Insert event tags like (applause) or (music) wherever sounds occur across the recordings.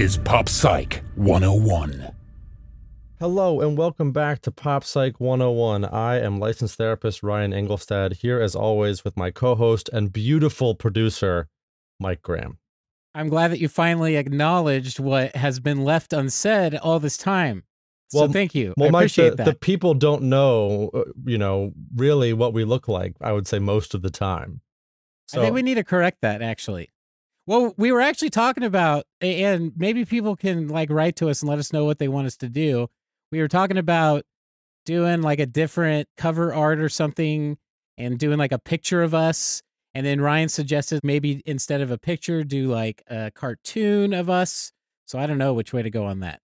Is Pop Psych 101. Hello and welcome back to Pop Psych 101. I am licensed therapist Ryan Engelstad here as always with my co-host and beautiful producer Mike Graham. I'm glad that you finally acknowledged what has been left unsaid all this time. So Well, thank you. Well, I Mike, appreciate the, that. the people don't know, uh, you know, really what we look like. I would say most of the time. I think we need to correct that actually. Well, we were actually talking about, and maybe people can like write to us and let us know what they want us to do. We were talking about doing like a different cover art or something and doing like a picture of us. And then Ryan suggested maybe instead of a picture, do like a cartoon of us. So I don't know which way to go on that.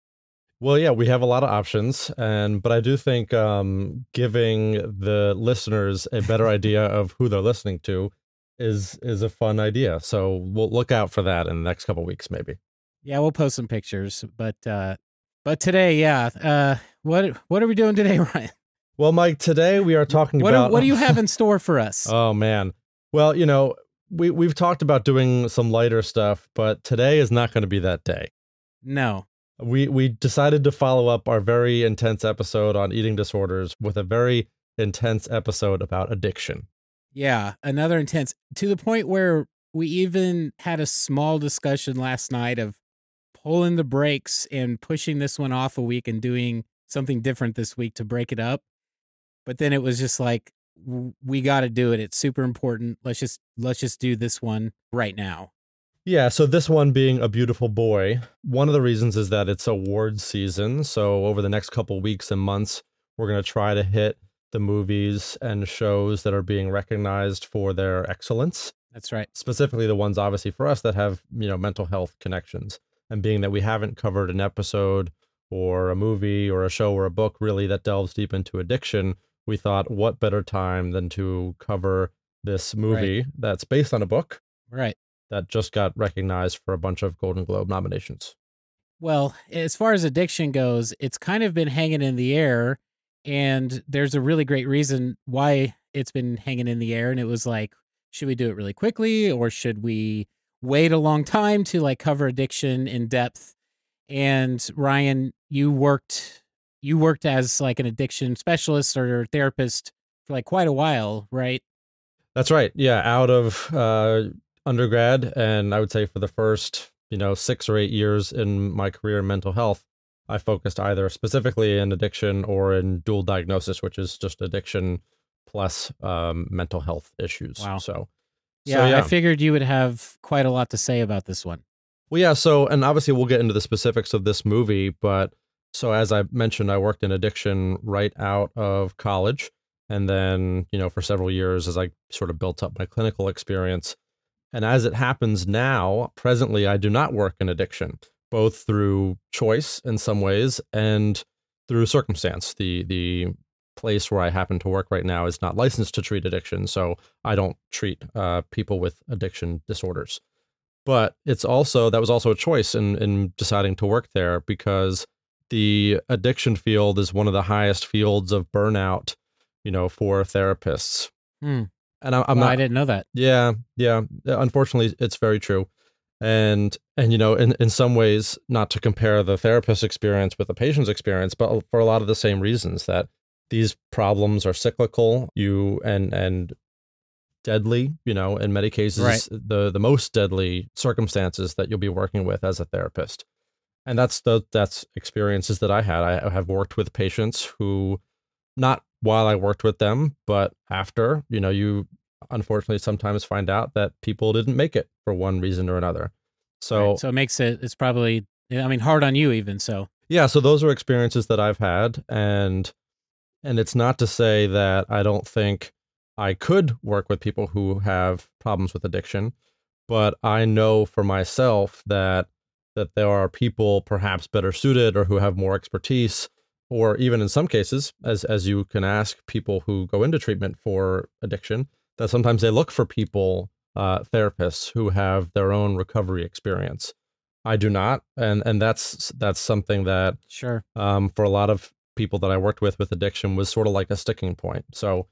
Well, yeah, we have a lot of options, and but I do think um, giving the listeners a better idea of who they're listening to is is a fun idea. So we'll look out for that in the next couple weeks, maybe. Yeah, we'll post some pictures, but uh but today, yeah. Uh what what are we doing today, (laughs) Ryan? Well, Mike, today we are talking What about do, what do you have in (laughs) store for us? Oh man. Well, you know, we we've talked about doing some lighter stuff, but today is not going to be that day. no. We we decided to follow up our very intense episode on eating disorders with a very intense episode about addiction. Yeah, another intense to the point where we even had a small discussion last night of pulling the brakes and pushing this one off a week and doing something different this week to break it up. But then it was just like we got to do it. It's super important. Let's just let's just do this one right now. Yeah, so this one being a beautiful boy, one of the reasons is that it's awards season. So over the next couple weeks and months, we're going to try to hit the movies and shows that are being recognized for their excellence. That's right. specifically the ones obviously for us that have you know mental health connections and being that we haven't covered an episode or a movie or a show or a book really that delves deep into addiction we thought what better time than to cover this movie that's based on a book Right. that just got recognized for a bunch of golden globe nominations Well, as far as addiction goes, it's kind of been hanging in the air. And there's a really great reason why it's been hanging in the air. And it was like, should we do it really quickly or should we wait a long time to like cover addiction in depth? And Ryan, you worked you worked as like an addiction specialist or therapist for like quite a while, right? That's right. Yeah, out of uh, undergrad, and I would say for the first, you know, six or eight years in my career in mental health, I focused either specifically in addiction or in dual diagnosis, which is just addiction plus um, mental health issues. Wow. So, Yeah, so, I figured you would have quite a lot to say about this one. Well, yeah. So, and obviously we'll get into the specifics of this movie, but so as I mentioned, I worked in addiction right out of college. And then, you know, for several years as I sort of built up my clinical experience. And as it happens now, presently, I do not work in addiction, both through choice in some ways and through circumstance. The, the, place where I happen to work right now is not licensed to treat addiction, so I don't treat uh, people with addiction disorders but it's also that was also a choice in in deciding to work there because the addiction field is one of the highest fields of burnout you know for therapists Hmm. and I, i'm Wow, not I didn't know that. yeah yeah unfortunately it's very true and and you know in in some ways not to compare the therapist's experience with the patient's experience but for a lot of the same reasons that these problems are cyclical. You and and deadly you know in many cases Right. the the most deadly circumstances that you'll be working with as a therapist. And that's the that's experiences that i had. I have worked with patients who not while i worked with them but after you know you unfortunately sometimes find out that people didn't make it for one reason or another so Right, so it makes it it's probably I mean hard on you even so. yeah so those are experiences that i've had and and it's not to say that i don't think i could work with people who have problems with addiction but I know for myself that that there are people perhaps better suited or who have more expertise or even in some cases as as you can ask people who go into treatment for addiction that sometimes they look for people uh, therapists who have their own recovery experience. I do not and and that's that's something that Sure. um, for a lot of people that i worked with with addiction was sort of like a sticking point. So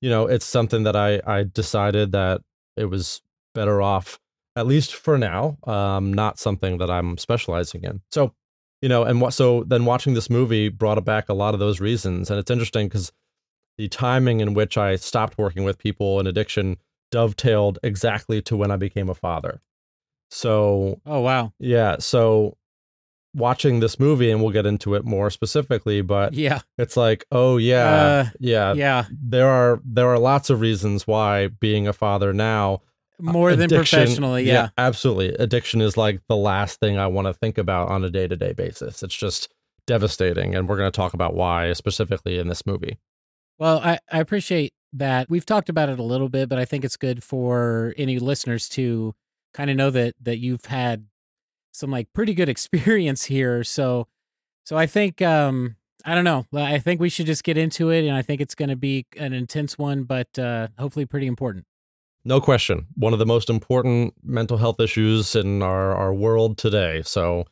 you know it's something that i i decided that it was better off at least for now um, not something that i'm specializing in. So you know and what so then watching this movie brought back a lot of those reasons and it's interesting because the timing in which i stopped working with people in addiction dovetailed exactly to when i became a father so Oh wow. yeah so watching this movie and we'll get into it more specifically but Yeah. it's like oh yeah Uh, yeah Yeah. there are there are lots of reasons why being a father now More than professionally. Yeah. absolutely. Addiction is like the last thing I want to think about on a day to day basis. It's just devastating. And we're going to talk about why specifically in this movie. Well, I, I appreciate that. We've talked about it a little bit, but I think it's good for any listeners to kind of know that that you've had some like pretty good (laughs) experience here. So so I think um I don't know. I think we should just get into it and I think it's going to be an intense one, but uh hopefully pretty important. No question. One of the most important mental health issues in our, our world today. So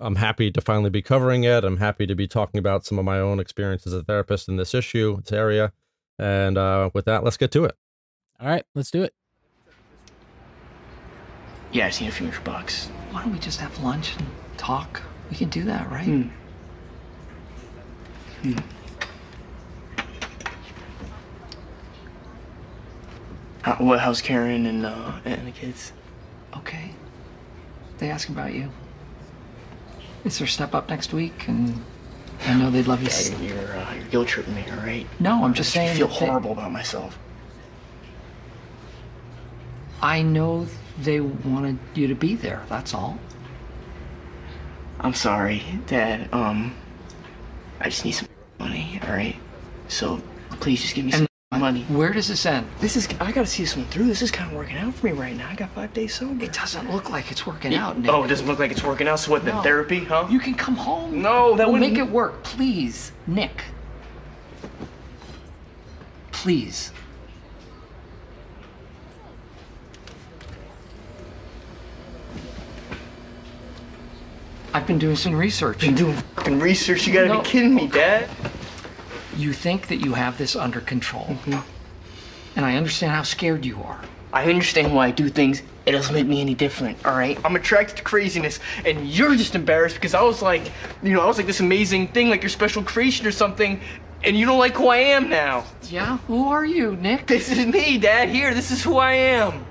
I'm happy to finally be covering it. I'm happy to be talking about some of my own experience as a therapist in this issue, this area. And uh, with that, let's get to it. All right, let's do it. Yeah, I seen a few hundred bucks. Why don't we just have lunch and talk? We can do that, right? Hmm. How, what? How's Karen and uh, and the kids? Okay. They ask about you. Is there step up next week? And I know they'd love you. Dad, you're uh, you're guilt tripping me, all right? No, I'm just I saying. feel that they- horrible about myself. I know they wanted you to be there. That's all. I'm sorry, Dad. Um, I just need some money, all right? So please just give me some money. Where does this end? This is I gotta see this one through. This is kind of working out for me right now. I got five days sober. It doesn't look like it's working out, Nick. Oh, it doesn't look like it's working out. So what? Then No. therapy, huh? You can come home. No, that we'll wouldn't- make it work, please, Nick. Please. I've been doing some research. been doing fucking research. You gotta No. be kidding me, Dad. You think that you have this under control. Mm-hmm. And I understand how scared you are. I understand why I do things. It doesn't make me any different, all right? I'm attracted to craziness, and you're just embarrassed because I was like, you know, I was like this amazing thing, like your special creation or something, and you don't like who I am now. Yeah? Who are you, Nick? This is me, Dad. Here, this is who I am.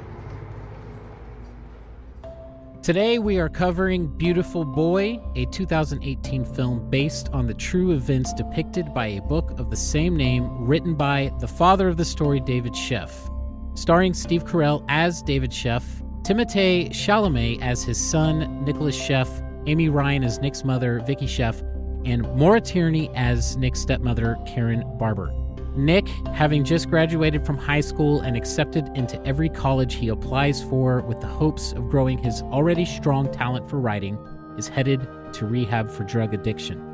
Today, we are covering Beautiful Boy, a 2018 film based on the true events depicted by a book of the same name written by the father of the story, David Sheff. Starring Steve Carell as David Sheff, Timothée Chalamet as his son, Nicholas Sheff, Amy Ryan as Nick's mother, Vicky Sheff, and Maura Tierney as Nick's stepmother, Karen Barber. Nick, having just graduated from high school and accepted into every college he applies for with the hopes of growing his already strong talent for writing, is headed to rehab for drug addiction.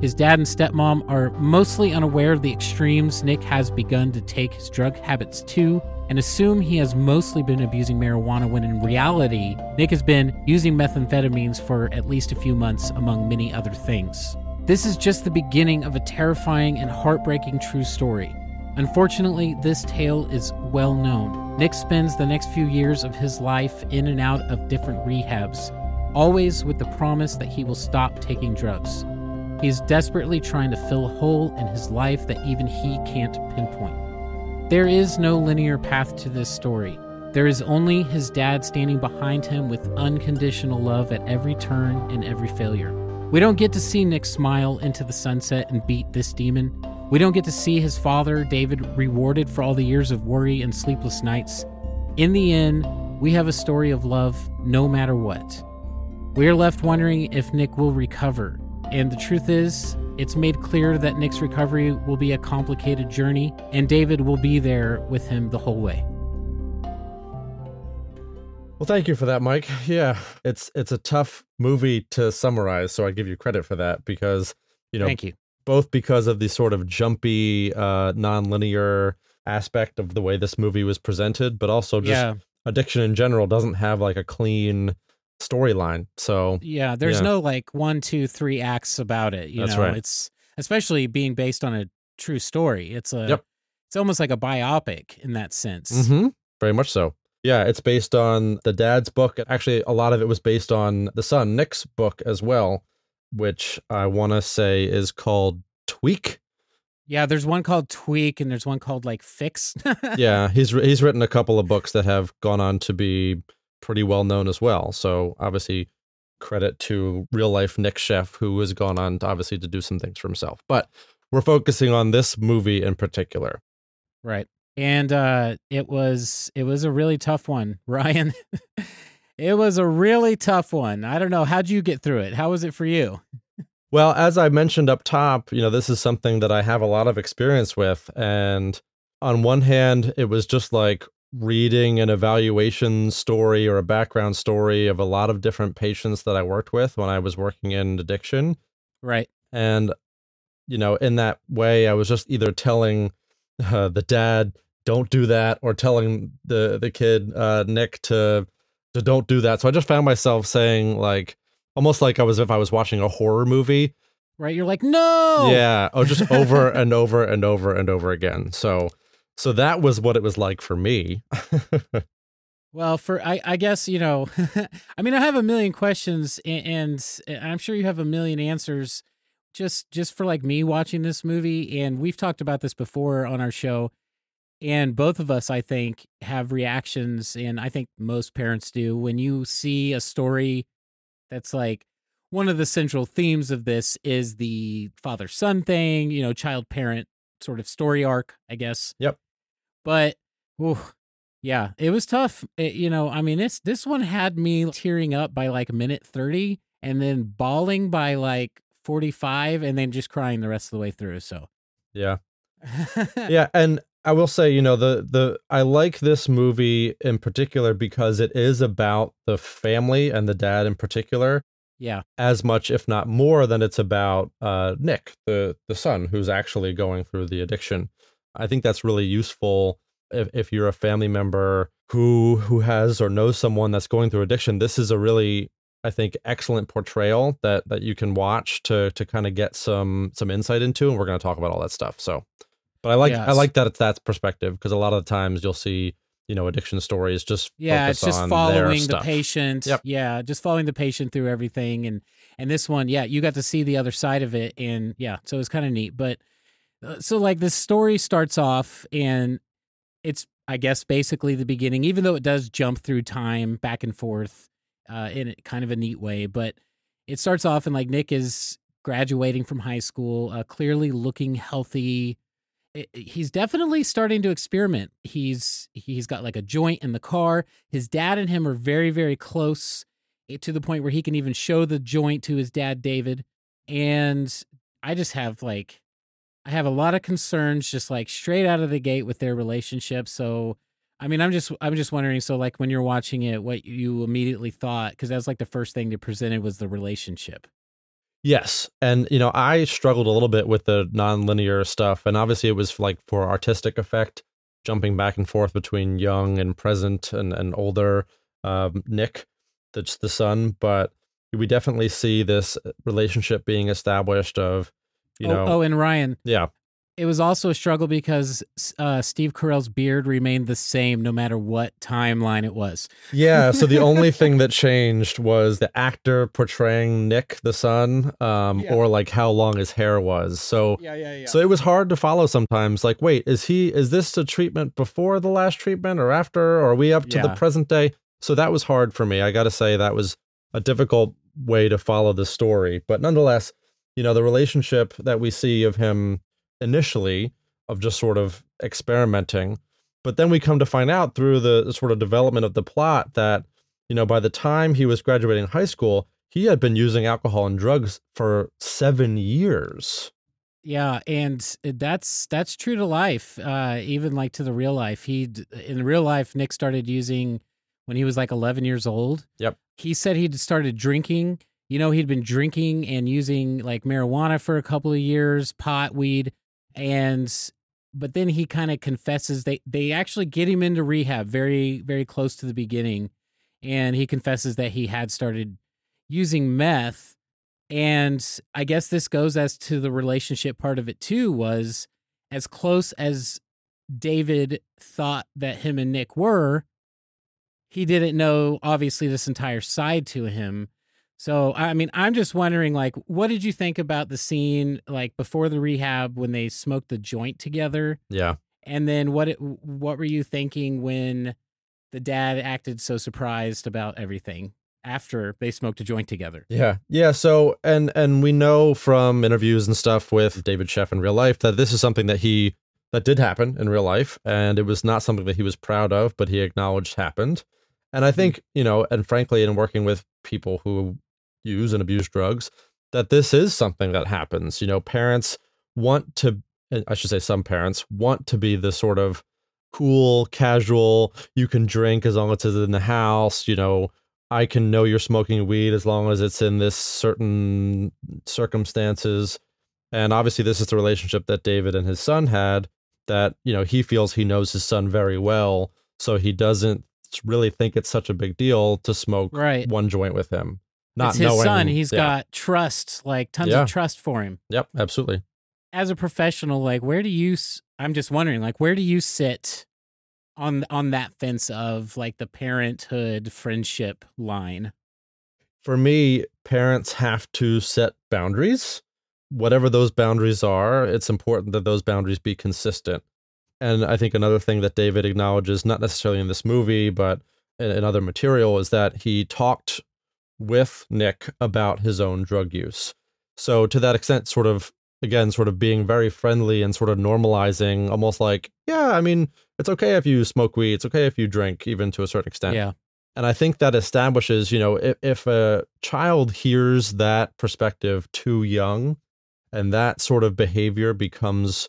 His dad and stepmom are mostly unaware of the extremes Nick has begun to take his drug habits to and assume he has mostly been abusing marijuana when in reality, Nick has been using methamphetamines for at least a few months, among many other things. This is just the beginning of a terrifying and heartbreaking true story. Unfortunately, this tale is well known. Nick spends the next few years of his life in and out of different rehabs, always with the promise that he will stop taking drugs. He is desperately trying to fill a hole in his life that even he can't pinpoint. There is no linear path to this story. There is only his dad standing behind him with unconditional love at every turn and every failure. We don't get to see Nick smile into the sunset and beat this demon. We don't get to see his father, David, rewarded for all the years of worry and sleepless nights. In the end, we have a story of love no matter what. We are left wondering if Nick will recover. And the truth is, it's made clear that Nick's recovery will be a complicated journey, and David will be there with him the whole way. Well, thank you for that, Mike. Yeah, it's it's a tough movie to summarize, so I give you credit for that because you know Thank you. both because of the sort of jumpy, uh, non-linear aspect of the way this movie was presented, but also just yeah, addiction in general doesn't have like a clean storyline. So yeah. There's Yeah. no like one, two, three acts about it. You That's know, right. it's especially being based on a true story. It's a Yep. it's almost like a biopic in that sense. hmm very much so. Yeah, it's based on the dad's book. Actually, a lot of it was based on the son Nick's book as well, which I want to say is called Tweak. Yeah, there's one called Tweak and there's one called like Fix. (laughs) yeah, he's he's written a couple of books that have gone on to be pretty well known as well. So obviously, credit to real life Nick Sheff, who has gone on to obviously to do some things for himself. But we're focusing on this movie in particular. Right. And uh it was it was a really tough one, (laughs) Ryan. it was a really tough one. I don't know. How'd you get through it? How was it for you? Well, as I mentioned up top, you know, this is something that I have a lot of experience with. And on one hand, it was just like reading an evaluation story or a background story of a lot of different patients that I worked with when I was working in addiction. Right. And, you know, in that way, I was just either telling uh, the dad, don't do that, or telling the, the kid, uh, Nick, to, to don't do that. So I just found myself saying, like, almost like I was if I was watching a horror movie. Right. You're like, no. Yeah. Oh, just (laughs) over and over and over and over again. So, so that was what it was like for me. Well, for I, I guess you know, (laughs) I mean, I have a million questions, and, and I'm sure you have a million answers. Just, just for like me watching this movie, and we've talked about this before on our show, and both of us, I think, have reactions, and I think most parents do when you see a story that's like one of the central themes of this is the father son thing, you know, child parent sort of story arc, I guess. Yep. But, ooh, yeah, it was tough. It- you know, I mean, this this one had me tearing up by like minute thirty, and then bawling by like forty five, and then just crying the rest of the way through. So, yeah. (laughs) yeah. And I will say, you know, the, the, I like this movie in particular because it is about the family and the dad in particular. yeah, as much, if not more, than it's about uh, Nick, the the son, who's actually going through the addiction. I think that's really useful if, if you're a family member who who has or knows someone that's going through addiction. This is a really, I think, excellent portrayal that that you can watch to to kind of get some some insight into, and we're going to talk about all that stuff. So, but I like I like that it's that perspective because a lot of the times you'll see you know addiction stories just yeah, it's just following the patient. Yep. Yeah, just following the patient through everything, and and this one, yeah, you got to see the other side of it, and yeah, so it's kind of neat. But uh, so like the story starts off, and it's I guess basically the beginning, even though it does jump through time back and forth uh, in kind of a neat way. But it starts off and like Nick is graduating from high school, uh, clearly looking healthy. He's definitely starting to experiment. He's he's got like a joint in the car. His dad and him are very very close eh, to the point where he can even show the joint to his dad David. And I just have like I have a lot of concerns just like straight out of the gate with their relationship. So I mean, I'm just I'm just wondering so like when you're watching it what you immediately thought cuz that's like the first thing they presented was the relationship. Yes. And, you know, I struggled a little bit with the nonlinear stuff. And obviously, it was like for artistic effect, jumping back and forth between young and present and, and older um, Nick, that's the son. But we definitely see this relationship being established of, you oh, know, oh, and Ryan, yeah. It was also a struggle because uh, Steve Carell's beard remained the same no matter what timeline it was. Yeah. So the (laughs) only thing that changed was the actor portraying Nick, the son, um, Yeah. or like how long his hair was. So, Yeah, yeah, yeah. So it was hard to follow sometimes. Like, wait, is he is this a treatment before the last treatment or after? Or are we up to the present day? So that was hard for me. I got to say that was a difficult way to follow the story. But nonetheless, you know, the relationship that we see of him initially of just sort of experimenting, but then we come to find out through the sort of development of the plot that you know by the time he was graduating high school, he had been using alcohol and drugs for 7 years. Yeah, and that's that's true to life. Uh, even like to the real life. He in real life, Nick started using when he was like 11 years old. Yep. He said he'd started drinking. You know, he'd been drinking and using like marijuana for a couple of years, pot, weed, and but then he kind of confesses they they actually get him into rehab very very close to the beginning and he confesses that he had started using meth and i guess this goes as to the relationship part of it too was as close as david thought that him and nick were he didn't know obviously this entire side to him so I mean, I'm just wondering, like, what did you think about the scene, like before the rehab when they smoked the joint together, Yeah. and then what it, what were you thinking when the dad acted so surprised about everything after they smoked a joint together? Yeah. Yeah. So, and and we know from interviews and stuff with David Sheff in real life that this is something that he that did happen in real life, and it was not something that he was proud of, but he acknowledged happened. And I mm-hmm. think you know, and frankly, in working with people who use and abuse drugs, that this is something that happens. You know, parents want to. I should say, some parents want to be the sort of cool, casual. You can drink as long as it's in the house. You know, I can know you're smoking weed as long as it's in this certain circumstances. And obviously, this is the relationship that David and his son had. That you know he feels he knows his son very well, so he doesn't really think it's such a big deal to smoke Right. one joint with him. Not it's his knowing, son. He's yeah. got trust, like tons Yeah. of trust for him. Yep, absolutely. As a professional, like, where do you? I'm just wondering, like, where do you sit on on that fence of like the parenthood friendship line? for me, parents have to set boundaries. Whatever those boundaries are, it's important that those boundaries be consistent. And I think another thing that David acknowledges, not necessarily in this movie, but in, in other material, is that he talked with Nick about his own drug use. So, to that extent, sort of, again, sort of being very friendly and sort of normalizing, almost like, yeah, I mean, it's okay if you smoke weed, it's okay if you drink, even to a certain extent. Yeah, And I think that establishes, you know, if, if a child hears that perspective too young and that sort of behavior becomes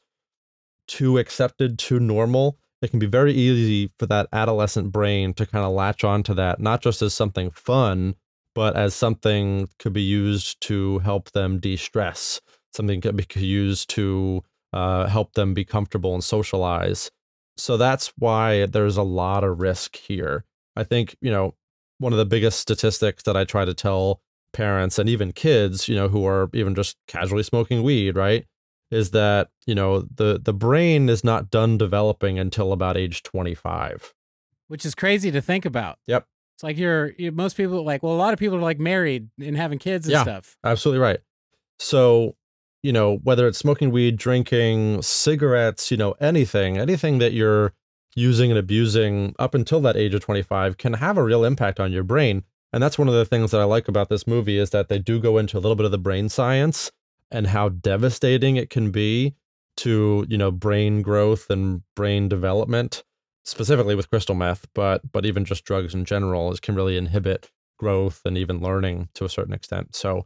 too accepted, too normal, it can be very easy for that adolescent brain to kind of latch onto that, not just as something fun, but as something could be used to help them de stress, something could be used to uh, help them be comfortable and socialize. So that's why there's a lot of risk here. I think, you know, one of the biggest statistics that I try to tell parents and even kids, you know, who are even just casually smoking weed, right? Is that, you know, the the brain is not done developing until about age 25. which is crazy to think about. Yep. It's like you're, you most people like, well, a lot of people are like married and having kids and Yeah. stuff. Absolutely right. So, you know, whether it's smoking weed, drinking, cigarettes, you know, anything, anything that you're using and abusing up until that age of 25 can have a real impact on your brain. And that's one of the things that I like about this movie is that they do go into a little bit of the brain science and how devastating it can be to, you know, brain growth and brain development, specifically with crystal meth, but but even just drugs in general, is can really inhibit growth and even learning to a certain extent. So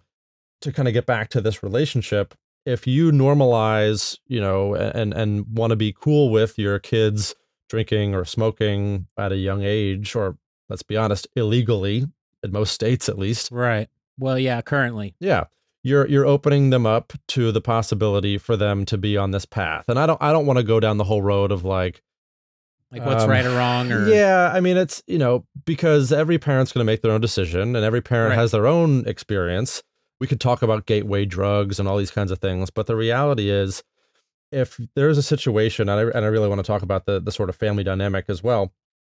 to kind of get back to this relationship, if you normalize, you know, and and want to be cool with your kids drinking or smoking at a young age, or let's be honest, illegally in most states at least, Right. Well, yeah, currently. yeah, you're you're opening them up to the possibility for them to be on this path. And I don't I don't want to go down the whole road of like Like what's Um, right or wrong or yeah, I mean it's you know because every parent's going to make their own decision and every parent Right. has their own experience. We could talk about gateway drugs and all these kinds of things, but the reality is, if there's a situation, and I, and I really want to talk about the the sort of family dynamic as well.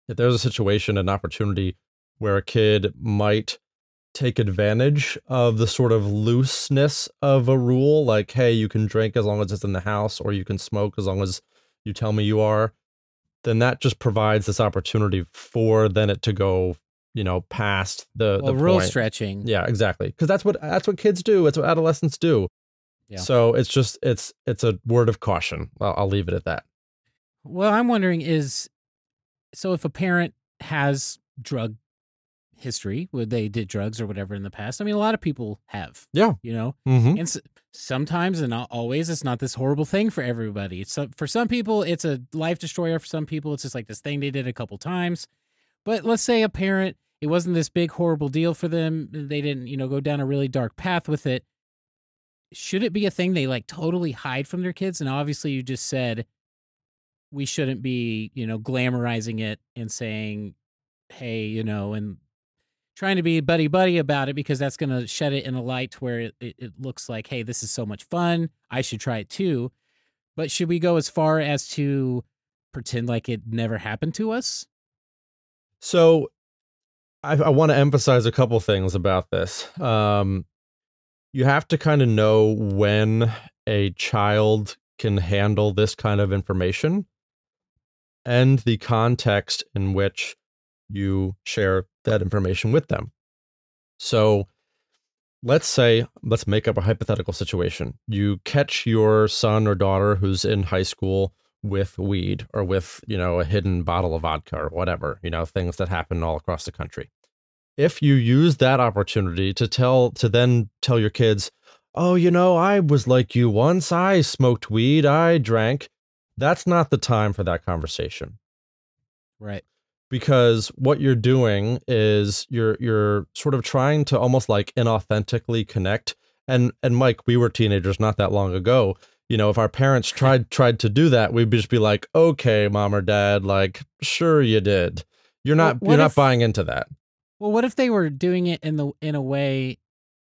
If there's a situation, an opportunity where a kid might take advantage of the sort of looseness of a rule, like hey, you can drink as long as it's in the house, or you can smoke as long as you tell me you are then that just provides this opportunity for then it to go, you know, past the well, the rule point. stretching. Yeah, exactly. Because that's what that's what kids do. It's what adolescents do. Yeah. So it's just it's it's a word of caution. I'll, I'll leave it at that. Well, I'm wondering is so if a parent has drug history, where they did drugs or whatever in the past. I mean, a lot of people have. Yeah. You know, Mm-hmm. and s- sometimes and not always it's not this horrible thing for everybody. So for some people, it's a life destroyer. For some people, it's just like this thing they did a couple times. But let's say a parent, it wasn't this big horrible deal for them. They didn't, you know, go down a really dark path with it. Should it be a thing they like totally hide from their kids? And obviously, you just said we shouldn't be, you know, glamorizing it and saying, hey, you know, and trying to be buddy buddy about it because that's going to shed it in a light where it, it, it looks like, hey, this is so much fun. I should try it too. But should we go as far as to pretend like it never happened to us? So I, I want to emphasize a couple things about this. Um, you have to kind of know when a child can handle this kind of information and the context in which you share that information with them. So let's say, let's make up a hypothetical situation. You catch your son or daughter who's in high school with weed or with, you know, a hidden bottle of vodka or whatever, you know, things that happen all across the country. If you use that opportunity to tell, to then tell your kids, oh, you know, I was like you once, I smoked weed, I drank, that's not the time for that conversation. Right. Because what you're doing is you're you're sort of trying to almost like inauthentically connect. And and Mike, we were teenagers not that long ago. You know, if our parents (laughs) tried tried to do that, we'd just be like, "Okay, mom or dad, like, sure you did. You're not Well, you're what not buying into that." Well, what if they were doing it in the in a way,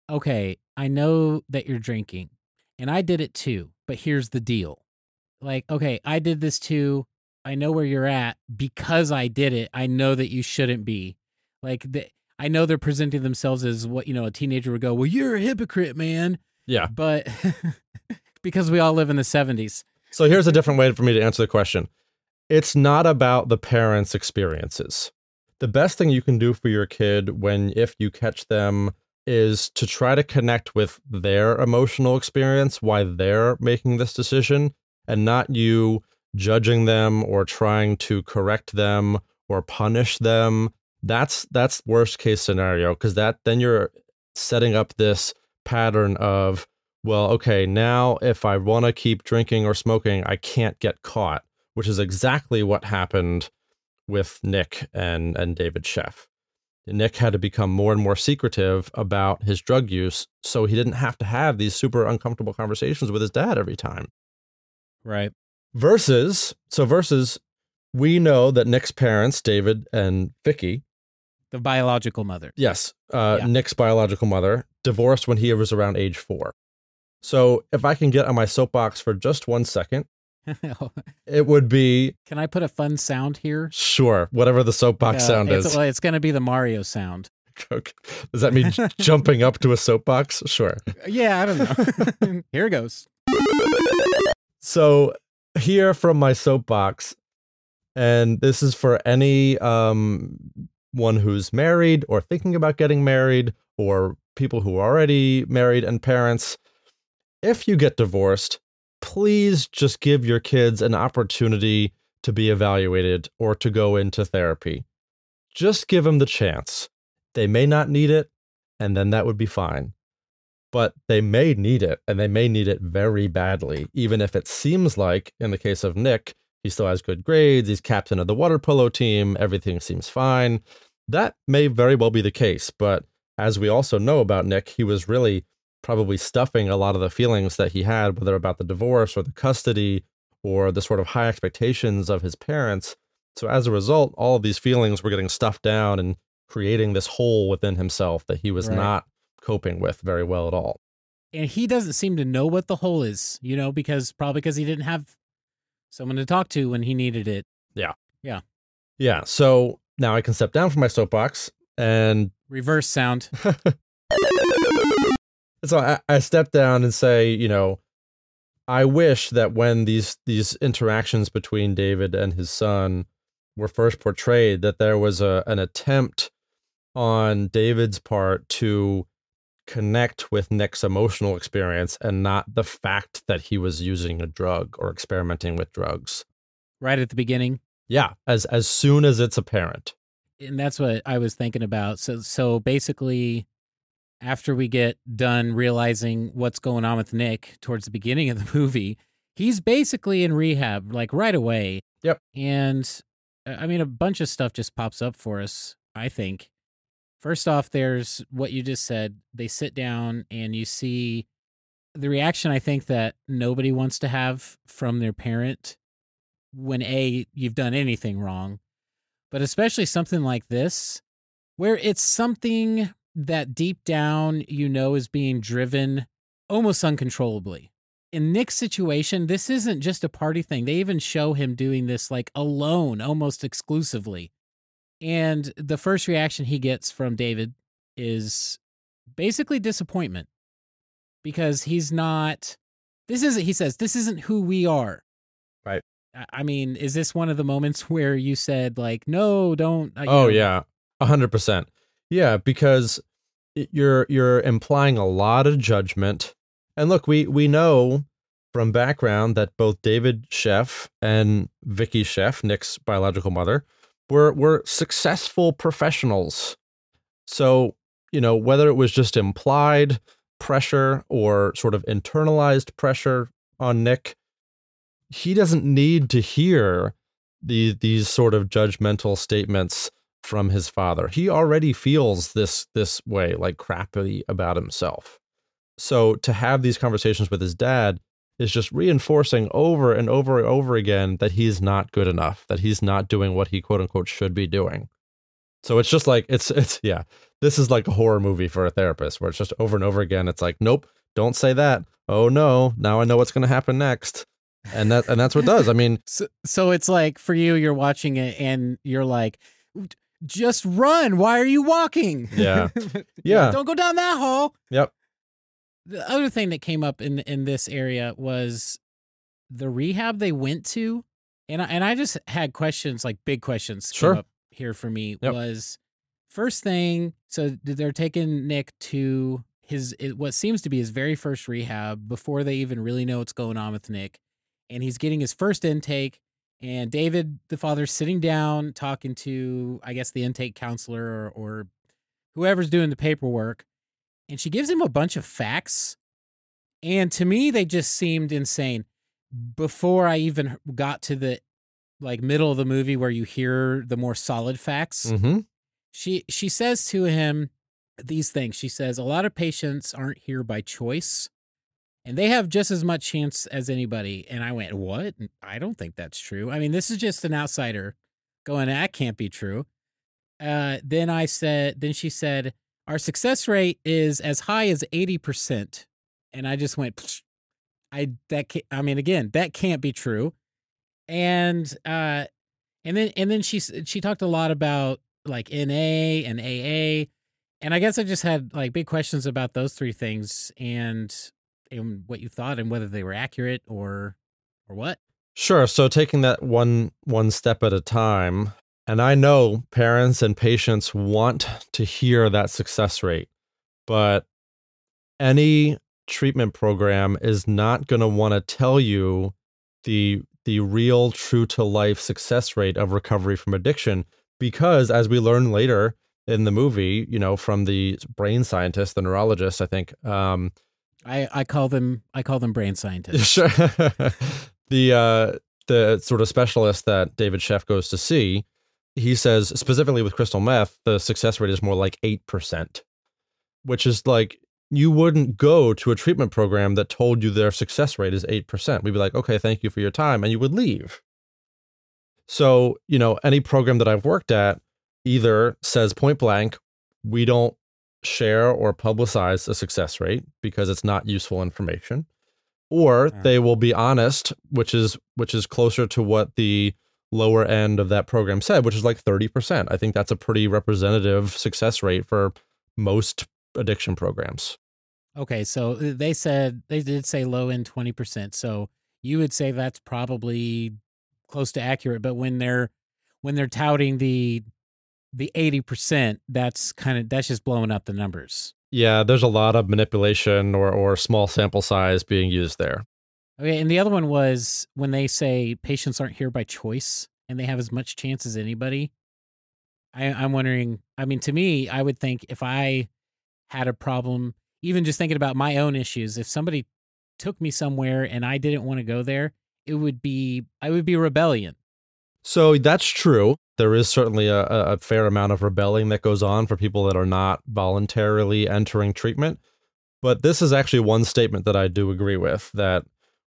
okay, I know that you're drinking and I did it too, but here's the deal. Like, okay, I did this too. I know where you're at because I did it. I know that you shouldn't be. Like the, I know they're presenting themselves as what, you know, a teenager would go, "Well, you're a hypocrite, man." Yeah. But (laughs) because we all live in the 70s. So here's a different way for me to answer the question. It's not about the parents' experiences. The best thing you can do for your kid when if you catch them is to try to connect with their emotional experience why they're making this decision and not you judging them or trying to correct them or punish them. That's that's worst case scenario because that then you're setting up this pattern of well, okay, now if I want to keep drinking or smoking, I can't get caught, which is exactly what happened with Nick and and David Sheff. Nick had to become more and more secretive about his drug use so he didn't have to have these super uncomfortable conversations with his dad every time. Right. Versus, so versus we know that Nick's parents, David and Vicky, The biological mother. Yes, uh, Yeah. Nick's biological mother divorced when he was around age four. So if I can get on my soapbox for just one second, (laughs) it would be Can I put a fun sound here? sure whatever the soapbox Uh, sound it's, is. well, it's going to be the Mario sound. (laughs) Okay. Does that mean jumping up to a soapbox? Sure. (laughs) Yeah, I don't know. Here it goes. So here from my soapbox, and this is for any um one who's married or thinking about getting married or people who are already married and parents. If you get divorced, please just give your kids an opportunity to be evaluated or to go into therapy. Just give them the chance. They may not need it, and then that would be fine but they may need it and they may need it very badly, even if it seems like, in the case of Nick, he still has good grades, he's captain of the water polo team, everything seems fine. That may very well be the case, but as we also know about Nick, he was really probably stuffing a lot of the feelings that he had, whether about the divorce or the custody or the sort of high expectations of his parents. So as a result, all of these feelings were getting stuffed down and creating this hole within himself that he was Right. not coping with very well at all. And he doesn't seem to know what the hole is, you know, because probably because he didn't have someone to talk to when he needed it. Yeah. Yeah. Yeah. So now I can step down from my soapbox and Reverse sound. (laughs) so I, I step down and say, you know, I wish that when these these interactions between David and his son were first portrayed, that there was a an attempt on David's part to connect with Nick's emotional experience and not the fact that he was using a drug or experimenting with drugs. right at the beginning. Yeah, as as soon as it's apparent. And that's what I was thinking about. So so basically after we get done realizing what's going on with Nick towards the beginning of the (laughs) movie, he's basically in rehab like right away. Yep. And uh, I mean, a bunch of stuff just pops up for us, I think. First off, there's what you just said. They sit down and you see the reaction I think that nobody wants to have from their parent when A, you've done anything wrong, but especially something like this, where it's something that deep down you know is being driven almost uncontrollably. In Nick's situation, this isn't just a party thing. They even show him doing this like alone, almost exclusively. And the first reaction he gets from David is basically disappointment because he's not, this isn't, he says, this isn't who we are. Right. I- mean, is this one of the moments (laughs) where you said, like, no, don't? uh, Oh know, yeah, a hundred percent. Yeah, because it- you're you're implying a lot of judgment. And look, we we know from background that both David Sheff and Vicky Sheff, Nick's biological mother, were were successful professionals. So you know whether it was just implied pressure or sort of internalized pressure on Nick, he doesn't need to hear the these sort of judgmental statements from his father. He already feels this this way, like crappy about himself. So to have these conversations with his dad is just reinforcing over and over and over again that he's not good enough, that he's not doing what he quote unquote should be doing. So it's just like it's it's yeah, this is like a horror movie for a therapist where it's just over and over again. It's like, nope, don't say that. Oh no, now I know what's gonna happen next. And that and that's what it does. I mean, (laughs) So, so it's like for you, you're watching it and you're like, just run. Why are you walking? Yeah. (laughs) Yeah. Don't go down that hole. Yep. The other thing that came up in in this area was the rehab they went to, and I, and I just had questions like big questions come Sure. up here for me Yep. was first thing. So they're taking Nick to his what seems to be his very first rehab before they even really know what's going on with Nick, and he's getting his first intake. And David, the father's sitting down talking to, I guess, the intake counselor or, or whoever's doing the paperwork. And she gives him a bunch of facts. And to me, they just seemed insane. Before I even got to the like middle of the movie where you hear the more solid facts, hmm she she says to him these things. She says, A lot of patients aren't here by choice and they have just as much chance as anybody. And I went, What? I don't think that's true. I mean, this is just an outsider going, That can't be true. Uh, then I said, Then she said, Our success rate is as high as 80%. And I just went, "Psh, I, that, can't, I mean, again, that can't be true. And, uh, and then, and then she, she talked a lot about like NA and AA. And I guess I just had like big questions about those three things and and what you thought and whether they were accurate or or what. Sure. So taking that one one step at a time, and I know parents and patients want to hear that success rate, but any treatment program is not going to want to tell you the the real true to life success rate of recovery from addiction because as we learn later in the movie, you know, from the brain scientist, the neurologist, I think, um, I I call them I call them brain (laughs) scientists. Sure. (laughs) the uh the sort of specialist that David Sheff goes to see, he says specifically with crystal meth, the success rate is more like eight percent, which is like you wouldn't go to a treatment program that told you their success rate is eight percent. We'd be like, okay, thank you for your time, and you would leave. So, you know, any program that I've worked at either says point blank, we don't share or publicize a success rate because it's not useful information or they will be honest which is which is closer to what the lower end of that program said which is like 30% i think that's a pretty representative success rate for most addiction programs Okay, so uh, they said they did say low end twenty percent. So you would say that's probably close to accurate. But when they're when they're touting the the eighty percent, that's kind of that's just blowing up the numbers. yeah there's a lot of manipulation or or small sample size being used there Okay, and the other one was when they say patients aren't here by choice and they have as much chance as anybody. I, I'm wondering. I mean, to me, I would think if I had a problem, even just thinking about my own issues, if somebody took me somewhere and I didn't want to go there, it would be I would be rebellion. So that's true. There is certainly a, a fair amount of rebelling that goes on for people that are not voluntarily entering treatment. But this is actually one statement that I do agree with that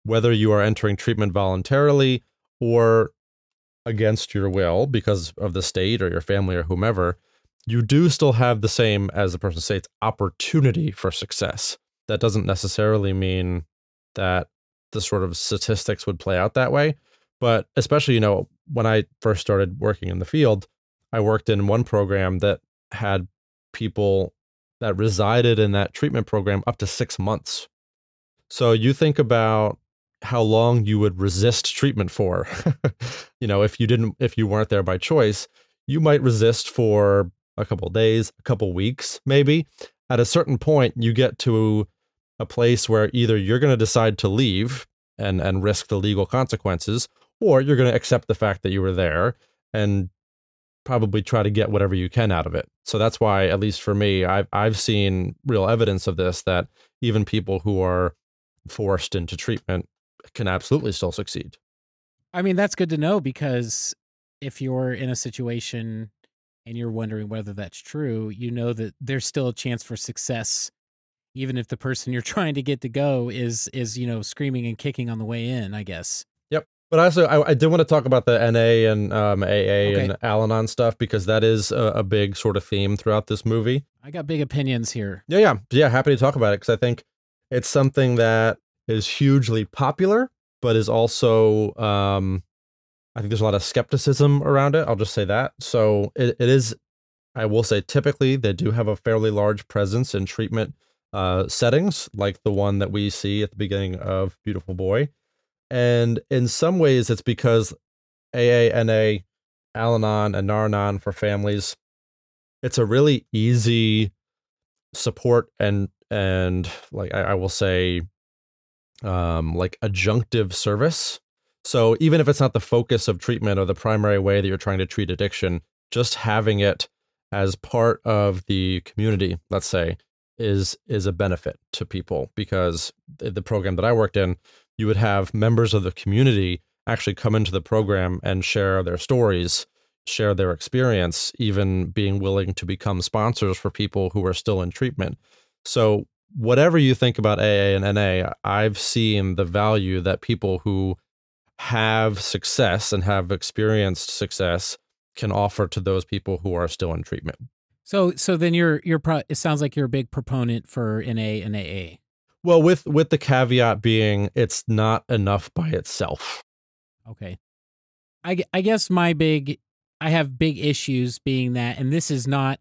whether you are entering treatment voluntarily or against your will because of the state or your family or whomever, you do still have the same, as the person states, opportunity for success. That doesn't necessarily mean that the sort of statistics would play out that way. But especially, you know, when I first started working in the field, I worked in one program that had people that resided in that treatment program up to six months. So you think about how long you would resist treatment for. (laughs) you know, if you didn't, if you weren't there by choice, you might resist for a couple days, a couple weeks, maybe. At a certain point, you get to a place where either you're going to decide to leave and and risk the legal consequences, or you're going to accept the fact that you were there and probably try to get whatever you can out of it. So that's why, at least for me, I've I've seen real evidence of this that even people who are forced into treatment can absolutely still succeed. I mean, that's good to know because if you're in a situation and you're wondering whether that's true, you know that there's still a chance for success even if the person you're (laughs) trying to get to go is is, you know, screaming and kicking on the way in, I guess. Yep. But also I, I did want to talk about the NA and um, AA Okay. and Al-Anon stuff because that is a, a big sort of theme throughout this movie. I got big opinions here. Yeah, yeah, yeah. Happy to talk about it because I think it's something that is hugely popular, but is also, um, I think there's a lot of skepticism around it. I'll just say that. So it, it is, I will say, typically they do have a fairly large presence in treatment uh, settings, like the one that we see at the beginning of Beautiful Boy. And in some ways, it's because AANA, Al Anon, and Nar-Anon for families, it's a really easy support and and like I, I will say um like adjunctive service so even if it's not the focus of treatment or the primary way that you're trying to treat addiction just having it as part of the community let's say is is a benefit to people because the, program that I worked in you would have members of the community actually come into the program and share their stories share their experience, even being willing to become sponsors for people who are still in treatment. So, whatever you think about AA and NA, I've seen the value that people who have success and have experienced success can offer to those people who are still in treatment. So so then you're you're pro- it sounds like you're a big proponent for NA and AA. Well, with with the caveat being it's not enough by itself. Okay. I, I guess my big I have big issues being that and this is not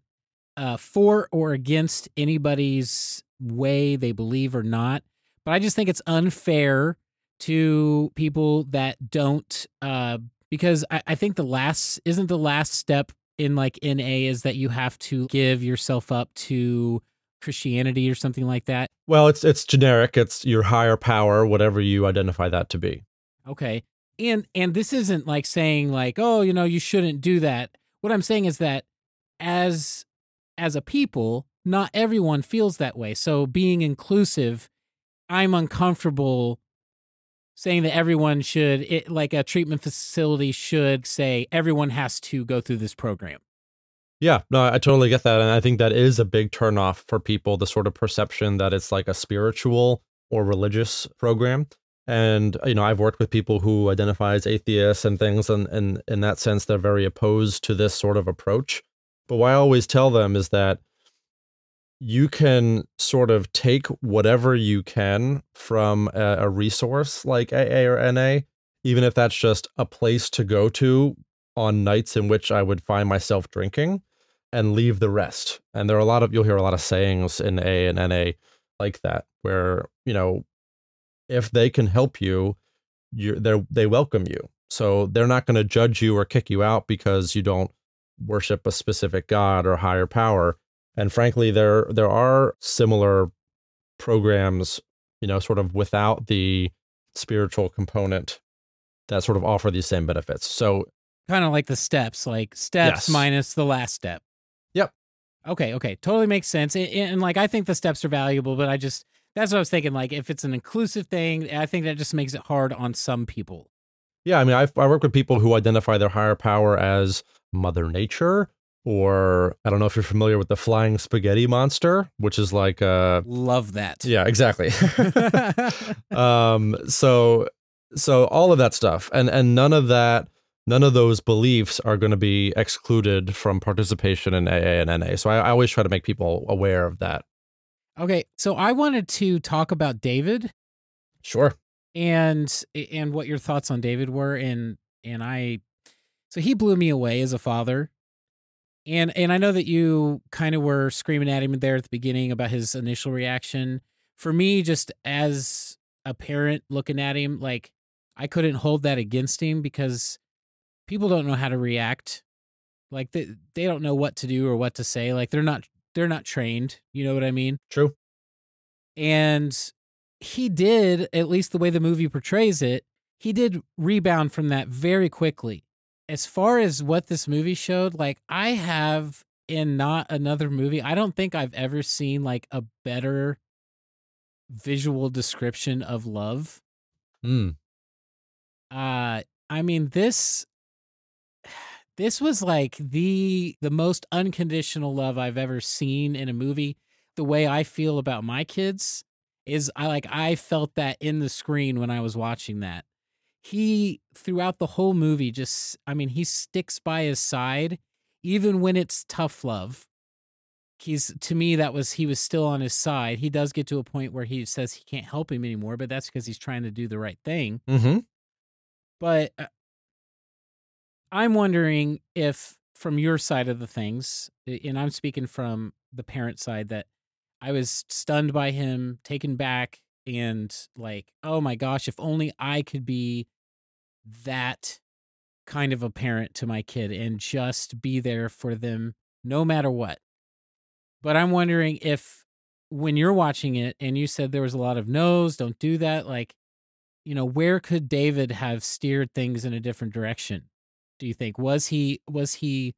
uh for or against anybody's way they believe or not, but I just think it's unfair to people that don't uh because I, I think the last isn't the last step in like NA is that you have to give yourself up to Christianity or something like that. Well, it's it's generic. It's your higher power, whatever you identify that to be. Okay. And and this isn't like saying like, oh, you know, you shouldn't do that. What I'm saying is that as as a people, not everyone feels that way. So being inclusive, I'm uncomfortable saying that everyone should it, like a treatment facility should say everyone has to go through this program. Yeah, no, I totally get that. And I think that is a big turnoff for people, the sort of perception that it's like a spiritual or religious program. And, uh, you know, I've worked with people who identify as atheists and things, and, and in that sense, they're very opposed to this sort of approach. But what I always tell them is that you can sort of take whatever you can from a, a resource like AA or NA, even if that's just a place to go to on nights in which I would find myself drinking and leave the rest. And there are a lot of you'll hear a lot of sayings in A and NA like that, where you know, if they can help you, you they they welcome you. So they're not going to judge you or kick you out because you don't worship a specific god or higher power. And frankly, there there are similar programs, you know, sort of without the spiritual component that sort of offer these same benefits. So Kind of like the steps, like steps Yes. minus the last step. Yep. Okay, okay. Totally makes sense. And, and like I think the steps are valuable, but I just that's what I was thinking. Like if it's an inclusive thing, I think that just makes it hard on some people. Yeah, I mean, I, I work with people who identify their higher power as Mother Nature, or I don't know if you're familiar with the flying spaghetti monster, which is like uh Love that. yeah, exactly. (laughs) (laughs) um, so so all of that stuff, and and none of that, none of those beliefs are going to be excluded from participation in AA and NA. So I, I always try to make people aware of that. okay, so I wanted to talk about David Sure. and and what your thoughts on David were and and I so he blew me away as a father. And and I know that you kind of were screaming at him there at the beginning about his initial reaction. For me just as a parent looking at him like I couldn't hold that against him because people don't know how to react. Like they they don't know what to do or what to say. Like they're not they're not trained, you know what I mean? True. And he did, at least the way the movie portrays it, he did rebound from that very quickly. As far as what this movie showed, like I have in not another movie, I don't think I've ever seen like a better visual description of love. Mm. Uh I mean this (sighs) this was like the the most unconditional love I've ever seen in a movie. The way I feel about my kids is I like I felt that in the screen when I was watching that. He throughout the whole movie just I mean he sticks by his side even when it's tough love. He's to me that was he was still on his side. He does get to a point where he says he can't help him anymore, but that's because he's trying to do the right thing. Mm-hmm. But uh, I'm wondering if, from your side of the things, and I'm speaking from the parent side, that I was stunned by him, taken back, and like, oh my gosh, if only I could be that kind of a parent to my kid and just be there for them no matter what. But I'm wondering if when you're watching it and you said there was a lot of no's, don't do that, like, you know, where could David have steered things in a different direction? Do you think was he was he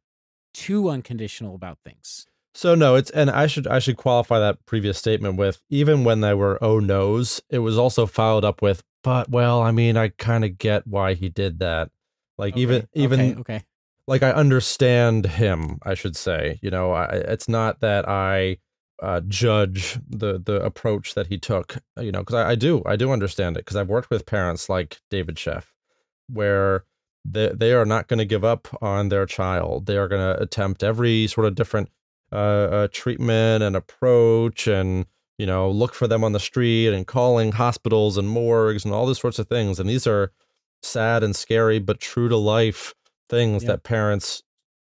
too unconditional about things? So no, it's and I should I should qualify that previous statement with even when they were oh no's, it was also followed up with but well, I mean, I kind of get why he did that. Like even Okay, even okay, okay. like I understand him, I should say. You know, I, it's not that I uh, judge the the approach that he took. You know, because I, I do I do understand it because I've worked with parents like David Sheff, where they they are not going to give up on their child. They are going to attempt every sort of different uh, uh, treatment and approach, and you know, look for them on the street and calling hospitals and morgues and all these sorts of things. And these are sad and scary, but true to life things that parents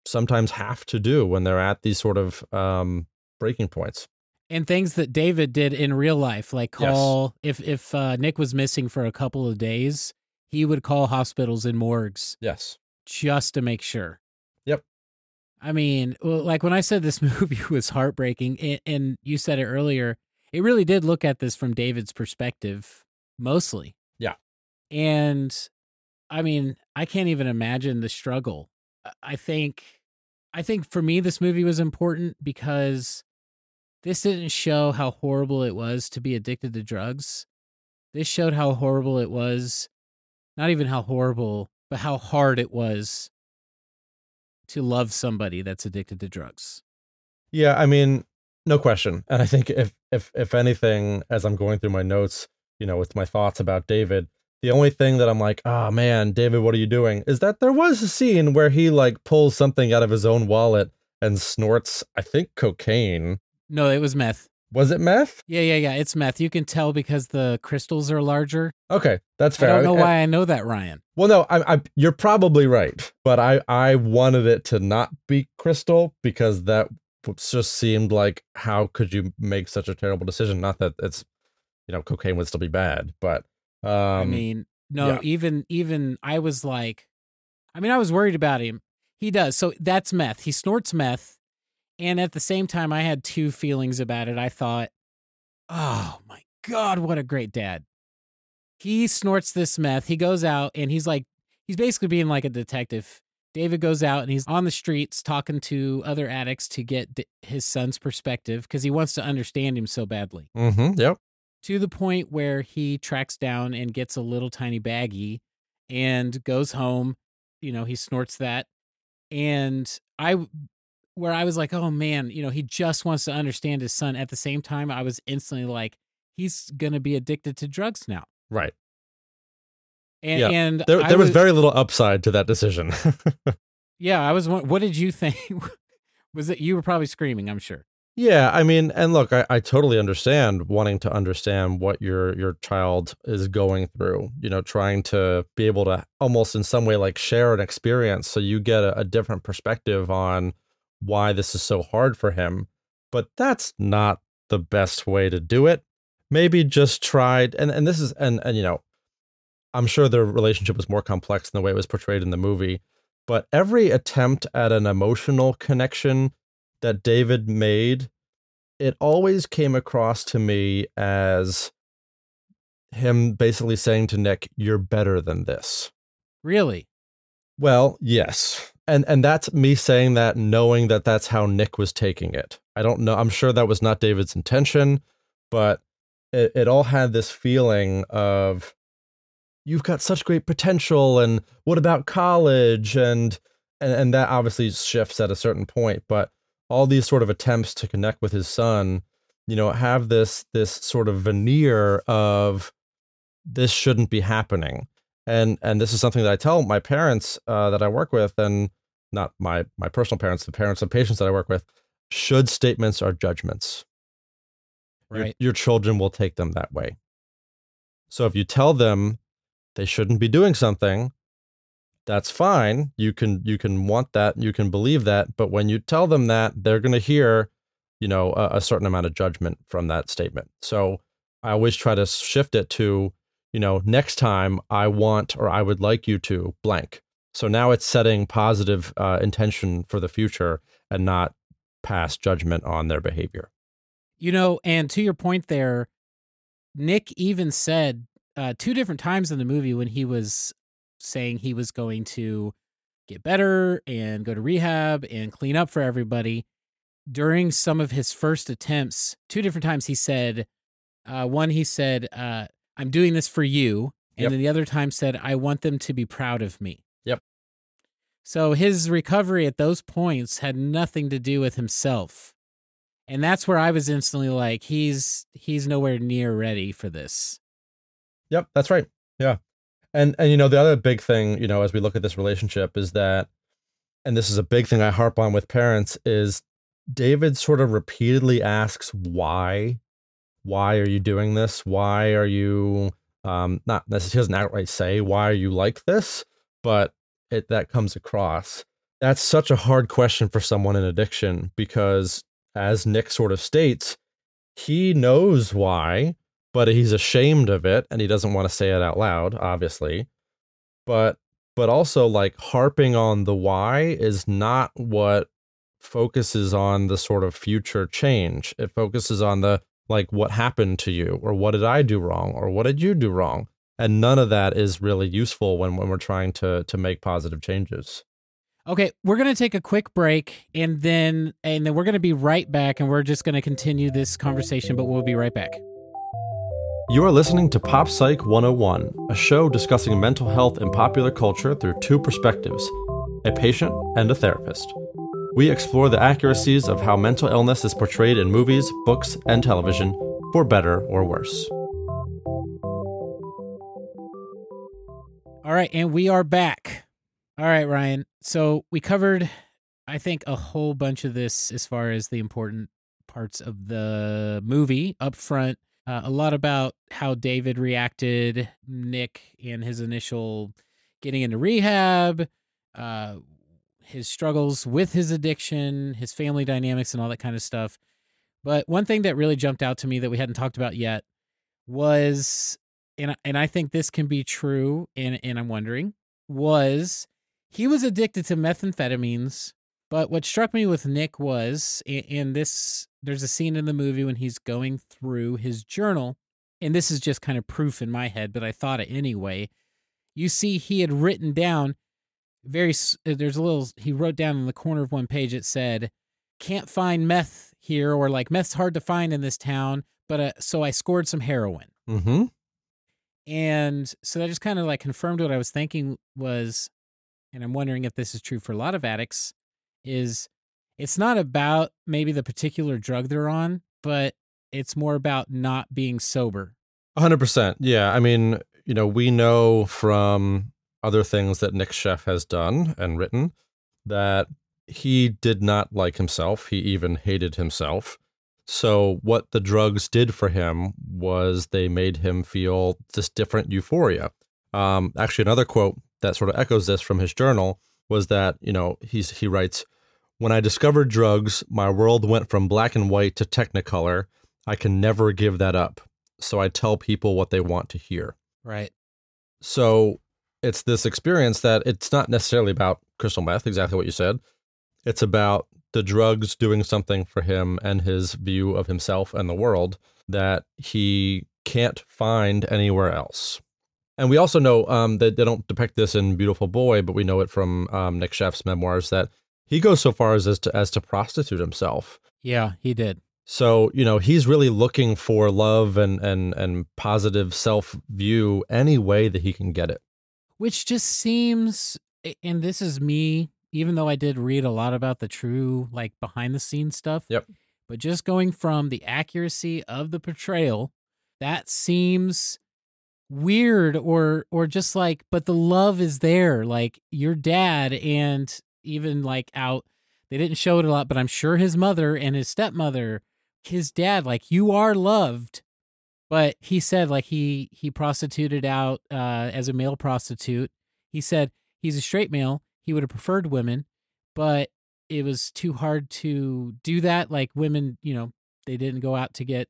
sometimes have to do when they're at these sort of um, breaking points. And things that David did in real life, like Yes. call if if uh, Nick was missing for a couple of days, he would call hospitals and morgues Yes. just to make sure. Yep. I mean, well, like when I said this (laughs) movie was heartbreaking, and, and you said it earlier, it really did look at this from David's perspective mostly. Yeah. And I mean, I can't even imagine the struggle. I- think, I think for me, this movie was important because this didn't show how horrible it was to be addicted to drugs. This showed how horrible it was, not even how horrible, but how hard it was to love somebody that's addicted to drugs. Yeah, I mean, no question. And I think if if if anything, as I'm going through my notes, you know, with my thoughts about David, the only thing that I'm like, oh man, David, what are you doing? Is that there was a scene where he like pulls something out of his own wallet and snorts, I think, cocaine. No, it was meth. Was it meth? Yeah, yeah, yeah. It's meth. You can tell because the crystals are larger. Okay, that's fair. I don't know And- why I know that, Ryan. Well, no, I, I, you're probably right, but I, I wanted it to not be Crystal because that just seemed like how could you make such a terrible decision? Not that it's, you know, cocaine would still be bad, but um, I mean, no, yeah. even even I was like, I mean, I was worried about him. He does. So that's meth. He snorts meth, and at the same time, I had two feelings about it. I thought, oh my god, what a great dad. He snorts this meth. He goes out and he's like, he's basically being like a detective. David goes out and he's on the streets talking to other addicts to get d- his son's perspective because he wants to understand him so badly mhm, yep, to the point where he tracks down and gets a little tiny baggie and goes home. You know, he snorts that. And I, where I was like, oh man, you know, he just wants to understand his son. At the same time, I was instantly like, he's going to be addicted to drugs now. Right. And, Yeah, and There, there was very little upside to that decision. (laughs) yeah, I was, what did you think? (laughs) was it, you were probably screaming, I'm sure. Yeah, I mean, and look, I, I totally understand wanting to understand what your your child is going through. You know, trying to be able to almost in some way like share an experience, so you get a, a different perspective on why this is so hard for him. But that's not the best way to do it. Maybe just try and and this is and and you know, I'm sure the relationship was more complex than the way it was portrayed in the movie. But every attempt at an emotional connection that David made, it always came across to me as him basically saying to Nick, "You're better than this." Really? Well, yes. And and that's me saying that knowing that that's how Nick was taking it. I don't know. I'm sure that was not David's intention, but it, it all had this feeling of you've got such great potential and what about college and and, and that obviously shifts at a certain point, but all these sort of attempts to connect with his son, you know, have this this sort of veneer of this shouldn't be happening and and this is something that I tell my parents uh, that I work with, and not my my personal parents, the parents of patients that I work with. Should statements are judgments, your, Right. your children will take them that way. So if you tell them they shouldn't be doing something, that's fine. You can you can want that, you can believe that, but when you tell them that, they're going to hear, you know, a, a certain amount of judgment from that statement. So I always try to shift it to you know, next time I want or I would like you to blank. So now it's setting positive uh, intention for the future and not pass judgment on their behavior. You know, and to your point there, Nick even said uh, two different times in the movie when he was saying he was going to get better and go to rehab and clean up for everybody. During some of his first attempts, two different times he said, uh, one, he said, uh, I'm doing this for you. And Yep. then the other time said, I want them to be proud of me. Yep. So his recovery at those points had nothing to do with himself. And that's where I was instantly like, he's he's nowhere near ready for this. Yep, that's right. Yeah. And and you know the other big thing, you know, as we look at this relationship is that and this is a big thing I harp on with parents is David sort of repeatedly asks why why are you doing this? Why are you um not necessarily doesn't outright say why are you like this, but it that comes across. That's such a hard question for someone in addiction because as Nick sort of states, he knows why, but he's ashamed of it and he doesn't want to say it out loud, obviously. But but also like harping on the why is not what focuses on the sort of future change. It focuses on the like what happened to you or what did I do wrong or what did you do wrong? And none of that is really useful when when we're trying to to make positive changes. Okay, we're gonna take a quick break and then and then we're gonna be right back and we're just gonna continue this conversation, but we'll be right back. You are listening to Pop Psych 101, a show discussing mental health and popular culture through two perspectives a patient and a therapist. We explore the accuracies of how mental illness is portrayed in movies, books, and television, for better or worse. All right, and we are back. All right, Ryan. So we covered, I think, a whole bunch of this as far as the important parts of the movie up front. Uh, a lot about how David reacted, Nick, and his initial getting into rehab, uh, his struggles with his addiction, his family dynamics, and all that kind of stuff. But one thing that really jumped out to me that we hadn't talked about yet was and and I think this can be true and and I'm wondering was he was addicted to methamphetamines but what struck me with Nick was and this there's a scene in the movie when he's going through his journal and this is just kind of proof in my head but I thought it anyway you see he had written down very uh, there's a little he wrote down in the corner of one page it said can't find meth here or like meth's hard to find in this town but uh, so I scored some heroin Mm-hmm. And so that just kind of like confirmed what I was thinking was, and I'm wondering if this is true for a lot of addicts, is it's not about maybe the particular drug they're on, but it's more about not being sober. 100%. Yeah. I mean, you know, we know from other things that Nick Sheff has done and written that he did not like himself. He even hated himself. So, what the drugs did for him was they made him feel this different euphoria. Um, actually, another quote that sort of echoes this from his journal was that, you know, he's, he writes, When I discovered drugs, my world went from black and white to technicolor. I can never give that up. So I tell people what they want to hear. Right. So it's this experience that it's not necessarily about crystal meth, exactly what you said. It's about the drugs doing something for him and his view of himself and the world that he can't find anywhere else. And we also know um, that they don't depict this in Beautiful Boy, but we know it from um, Nick Sheff's memoirs that he goes so far as, as to as to prostitute himself. Yeah, he did. So, you know, he's really looking for love and and and positive self-view any way that he can get it. Which just seems and this is me even though I did read a lot about the true like behind the scenes stuff. Yep. But just going from the accuracy of the portrayal, that seems weird or or just like but the love is there like your dad and even like out. They didn't show it a lot but i'm sure his mother and his stepmother his dad like you are loved. But he said like he he prostituted out uh as a male prostitute. He said he's a straight male. He would have preferred women but it was too hard to do that. Like women you know they didn't go out to get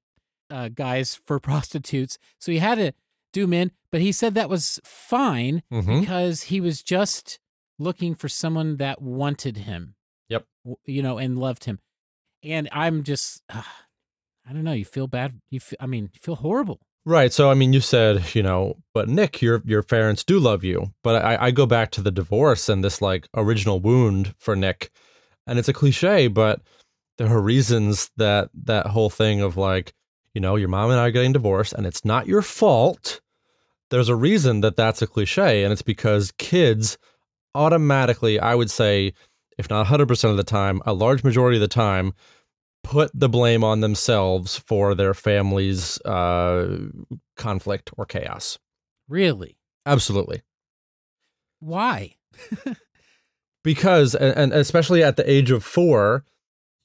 uh guys for (laughs) prostitutes. So he had to do men but he said that was fine Mhm. because he was just looking for someone that wanted him Yep. you know and loved him and i'm just uh, i don't know you feel bad you feel, i mean you feel horrible Right. So I mean, you said, you know, but Nick, your your parents do love you. But I, I go back to the divorce and this like original wound for Nick, and it's a cliche, but there are reasons that that whole thing of like, you know, your mom and I are getting divorced, and it's not your fault. There's a reason that that's a cliche, and it's because kids automatically, I would say, if not 100% of the time, a large majority of the time, put the blame on themselves for their family's uh, conflict or chaos. really Absolutely. why Because, and, especially at the age of four,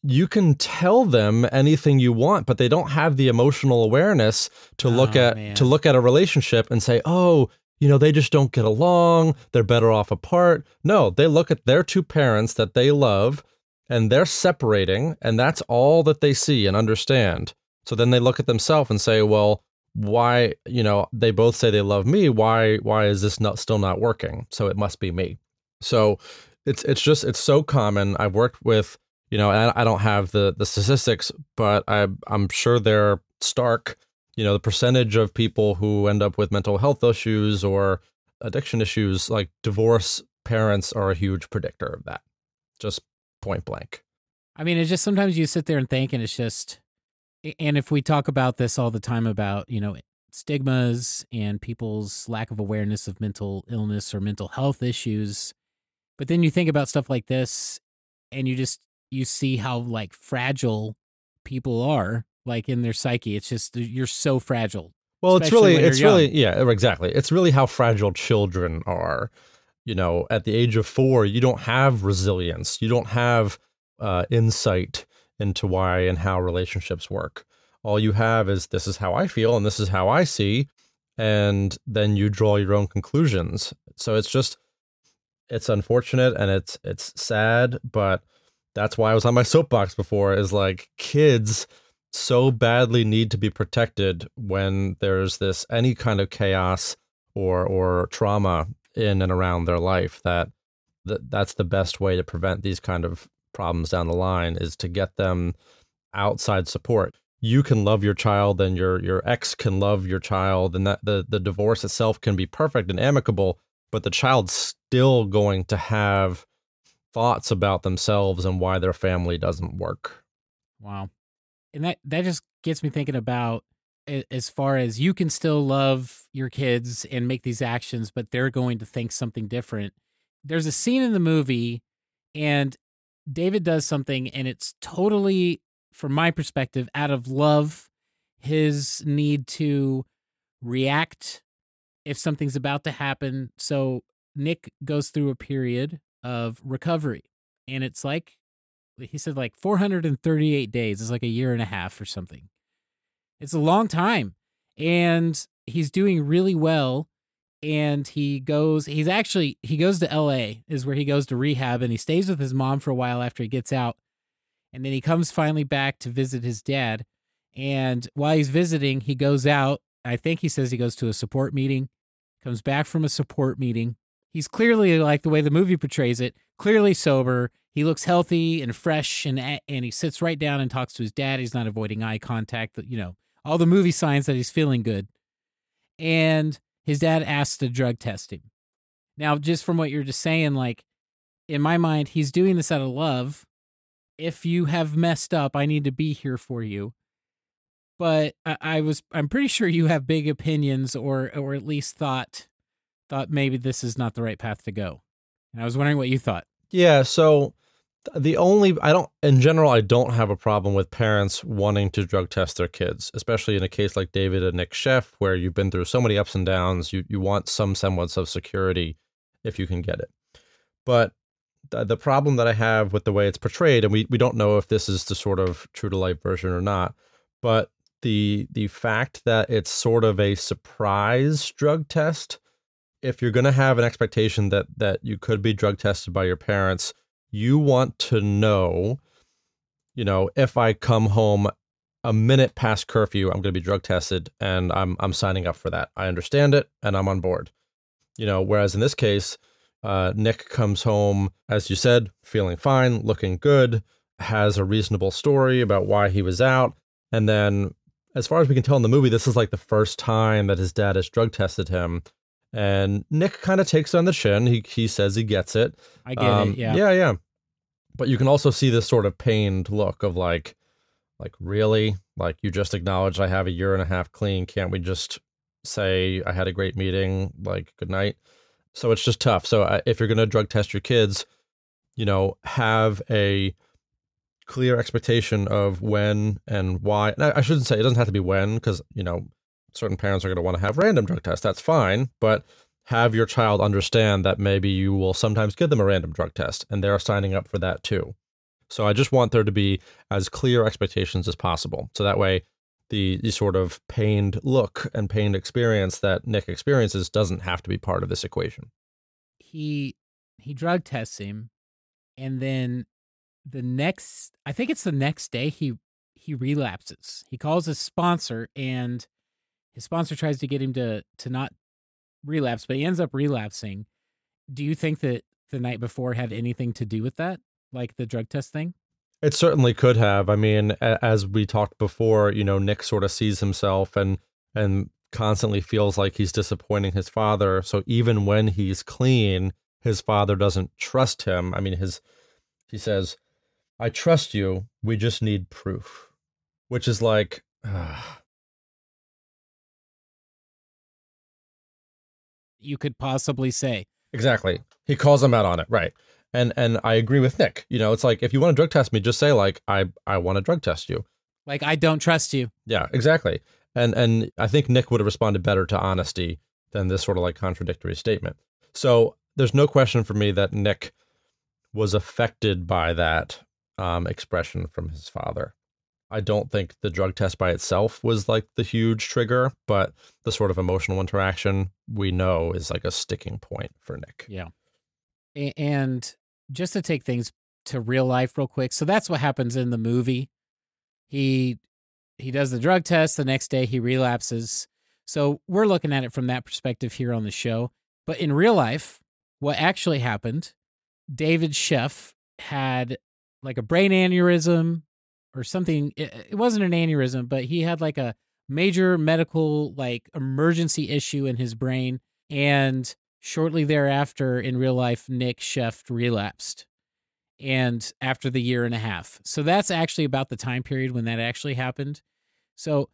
you can tell them anything you want, but they don't have the emotional awareness to look Oh, at man. to look at a relationship and say, "Oh, you know, they just don't get along. They're better off apart." No, they look at their two parents that they love and they're separating, and that's all that they see and understand. So then they look at themselves and say, "Well, why, you know, they both say they love me. Why why is this not still not working? So it must be me." So it's it's just it's so common. I've worked with you know I, don't have the the statistics, but I I'm sure they're stark. You know the percentage of people who end up with mental health issues or addiction issues, like divorce parents, are a huge predictor of that. Just point blank. I mean, it's just sometimes you sit there and think, and it's just, and if we talk about this all the time about, you know, stigmas and people's lack of awareness of mental illness or mental health issues, but then you think about stuff like this and you just, you see how like fragile people are, like in their psyche. It's just, you're so fragile. Well, it's really, it's really, yeah, exactly. It's really how fragile children are. You know, at the age of four, you don't have resilience. You don't have uh, insight into why and how relationships work. All you have is this is how I feel and this is how I see, and then you draw your own conclusions. So it's just, it's unfortunate and it's it's sad, but that's why I was on my soapbox before. Is like kids so badly need to be protected when there's this any kind of chaos or or trauma in and around their life that, that that's the best way to prevent these kind of problems down the line is to get them outside support you can love your child and your your ex can love your child and that the the divorce itself can be perfect and amicable but the child's still going to have thoughts about themselves and why their family doesn't work Wow. And that that just gets me thinking about as far as you can still love your kids and make these actions, but they're going to think something different. There's a scene in the movie, and David does something, and it's totally, from my perspective, out of love, his need to react if something's about to happen. So Nick goes through a period of recovery, and it's like he said, like 438 days. It's like a year and a half or something. It's a long time. And he's doing really well. And he goes, he's actually, he goes to LA, is where he goes to rehab, and he stays with his mom for a while after he gets out. And then he comes finally back to visit his dad. And while he's visiting, he goes out. I think he says he goes to a support meeting, comes back from a support meeting. He's clearly, like the way the movie portrays it, clearly sober. He looks healthy and fresh, and and he sits right down and talks to his dad. He's not avoiding eye contact. You know, all the movie signs that he's feeling good. And his dad asks to drug test him. Now, just from what you're just saying, like in my mind, he's doing this out of love. If you have messed up, I need to be here for you. But I, I was, I'm pretty sure you have big opinions, or or at least thought thought maybe this is not the right path to go. And I was wondering what you thought. Yeah. So the only I don't in general I don't have a problem with parents wanting to drug test their kids, especially in a case like David and Nick Sheff, where you've been through so many ups and downs. You you want some semblance of security if you can get it. But the, the problem that I have with the way it's portrayed, and we, we don't know if this is the sort of true to life version or not, but the the fact that it's sort of a surprise drug test, if you're gonna have an expectation that that you could be drug tested by your parents you want to know, you know, if I come home a minute past curfew, I'm going to be drug tested and I'm I'm signing up for that. I understand it and I'm on board. You know, whereas in this case, uh, Nick comes home, as you said, feeling fine, looking good, has a reasonable story about why he was out, and then, as far as we can tell in the movie, this is like the first time that his dad has drug tested him, and Nick kind of takes it on the chin. He he says he gets it. I get um, it. Yeah. Yeah, yeah. But you can also see this sort of pained look of like, like really, like you just acknowledged I have a year and a half clean. Can't we just say I had a great meeting? Like good night. So it's just tough. So uh, if you're gonna drug test your kids, you know, have a clear expectation of when and why. And I, I shouldn't say it doesn't have to be when because you know certain parents are going to want to have random drug tests. That's fine, but have your child understand that maybe you will sometimes give them a random drug test and they're signing up for that too. So I just want there to be as clear expectations as possible. So that way the, the sort of pained look and pained experience that Nick experiences doesn't have to be part of this equation. He he drug tests him and then the next I think it's the next day he he relapses. He calls his sponsor and his sponsor tries to get him to to not relapse, but he ends up relapsing. Do you think that the night before had anything to do with that, like the drug test thing? It certainly could have. I mean, as we talked before, you know, Nick sort of sees himself and and constantly feels like he's disappointing his father. So even when he's clean, his father doesn't trust him. I mean, his he says, "I trust you. We just need proof," which is like. Uh, (sighs) you could possibly say. Exactly. He calls him out on it, right? And and I agree with Nick. You know, it's like if you want to drug test me, just say like I I want to drug test you. Like I don't trust you. Yeah, exactly. And and I think Nick would have responded better to honesty than this sort of like contradictory statement. So there's no question for me that Nick was affected by that um, expression from his father. I don't think the drug test by itself was like the huge trigger, but the sort of emotional interaction we know is like a sticking point for Nick. Yeah. And just to take things to real life real quick. So that's what happens in the movie. He he does the drug test, the next day he relapses. So we're looking at it from that perspective here on the show. But in real life, what actually happened, David Sheff had like a brain aneurysm, or something. It, it wasn't an aneurysm, but he had like a major medical like emergency issue in his brain and shortly thereafter in real life nick sheff relapsed and after the year and a half so that's actually about the time period when that actually happened so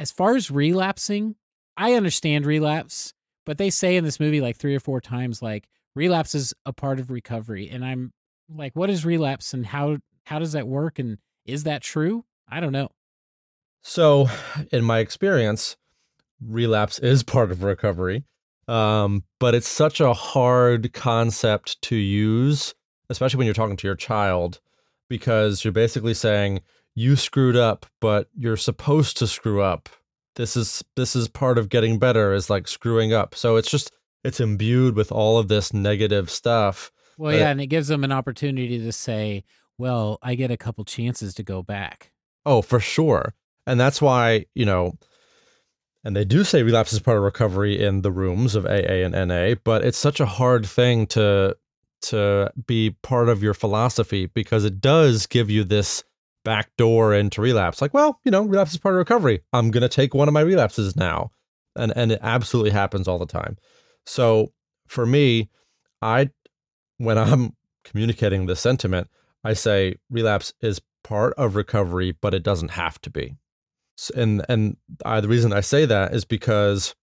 as far as relapsing, I understand relapse, but they say in this movie like three or four times like relapse is a part of recovery, and I'm like, what is relapse and how how does that work and is that true? I don't know. So, in my experience, relapse is (laughs) part of recovery, um, but it's such a hard concept to use, especially when you're talking to your child, because you're basically saying you screwed up, but you're supposed to screw up. This is this is part of getting better is like screwing up. So it's just it's imbued with all of this negative stuff. Well, yeah, and it gives them an opportunity to say, "Well, I get a couple chances to go back." Oh, for sure. And that's why, you know, and they do say relapse is part of recovery in the rooms of AA and NA, but it's such a hard thing to to be part of your philosophy because it does give you this back door into relapse. Like, well, you know, relapse is part of recovery. I'm going to take one of my relapses now. And and it absolutely happens all the time. So, for me, I when I'm communicating this sentiment, I say relapse is part of recovery, but it doesn't have to be. And and I, the reason I say that is because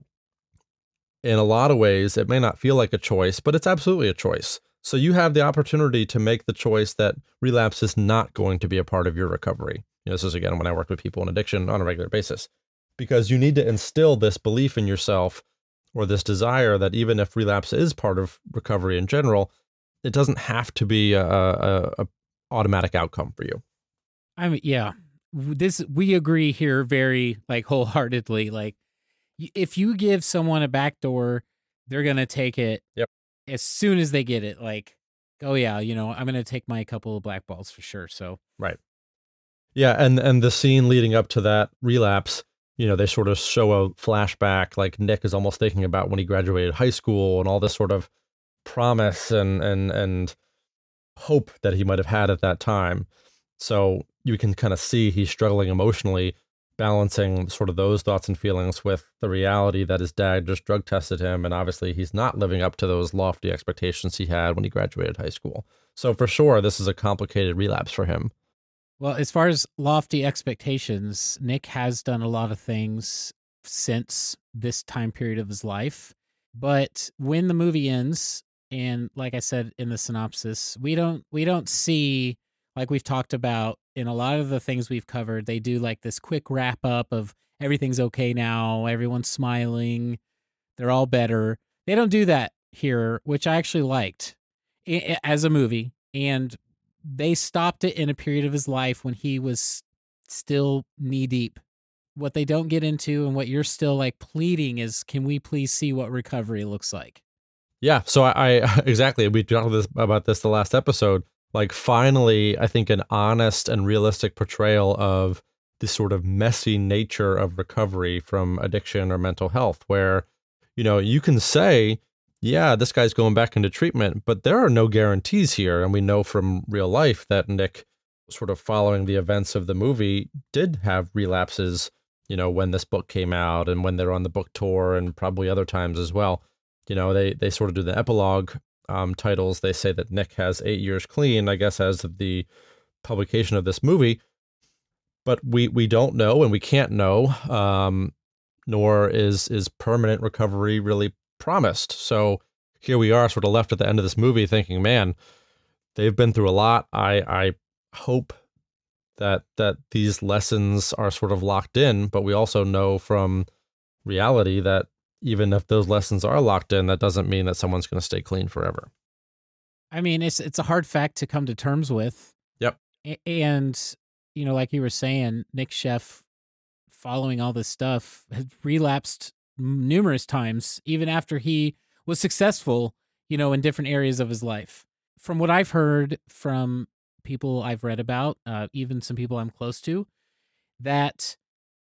in a lot of ways it may not feel like a choice, but it's absolutely a choice. So you have the opportunity to make the choice that relapse is not going to be a part of your recovery. You know, this is again when I work with people in addiction on a regular basis, because you need to instill this belief in yourself or this desire that even if relapse is part of recovery in general, it doesn't have to be a, a, a automatic outcome for you. I mean, yeah, this we agree here very like wholeheartedly. Like, if you give someone a back door, they're gonna take it. Yep as soon as they get it, like, oh yeah, you know, I'm gonna take my couple of black balls for sure. So right, yeah, and and the scene leading up to that relapse, you know, they sort of show a flashback, like Nick is almost thinking about when he graduated high school and all this sort of promise and and and hope that he might have had at that time. So you can kind of see he's struggling emotionally balancing sort of those thoughts and feelings with the reality that his dad just drug tested him and obviously he's not living up to those lofty expectations he had when he graduated high school. So for sure this is a complicated relapse for him. Well, as far as lofty expectations, Nick has done a lot of things since this time period of his life. But when the movie ends, and like I said in the synopsis, we don't we don't see like we've talked about in a lot of the things we've covered, they do like this quick wrap up of everything's okay now, everyone's smiling, they're all better. They don't do that here, which I actually liked as a movie. And they stopped it in a period of his life when he was still knee deep. What they don't get into and what you're still like pleading is can we please see what recovery looks like? Yeah. So I, I (laughs) exactly we talked this, about this the last episode like finally i think an honest and realistic portrayal of the sort of messy nature of recovery from addiction or mental health where you know you can say yeah this guy's going back into treatment but there are no guarantees here and we know from real life that nick sort of following the events of the movie did have relapses you know when this book came out and when they're on the book tour and probably other times as well you know they they sort of do the epilogue um, titles, they say that Nick has eight years clean, I guess, as of the publication of this movie. But we, we don't know and we can't know, um, nor is, is permanent recovery really promised. So here we are, sort of left at the end of this movie thinking, man, they've been through a lot. I, I hope that that these lessons are sort of locked in, but we also know from reality that even if those lessons are locked in, that doesn't mean that someone's going to stay clean forever. I mean, it's it's a hard fact to come to terms with. Yep. And you know, like you were saying, Nick Sheff, following all this stuff, has relapsed numerous times, even after he was successful. You know, in different areas of his life. From what I've heard from people I've read about, uh, even some people I'm close to, that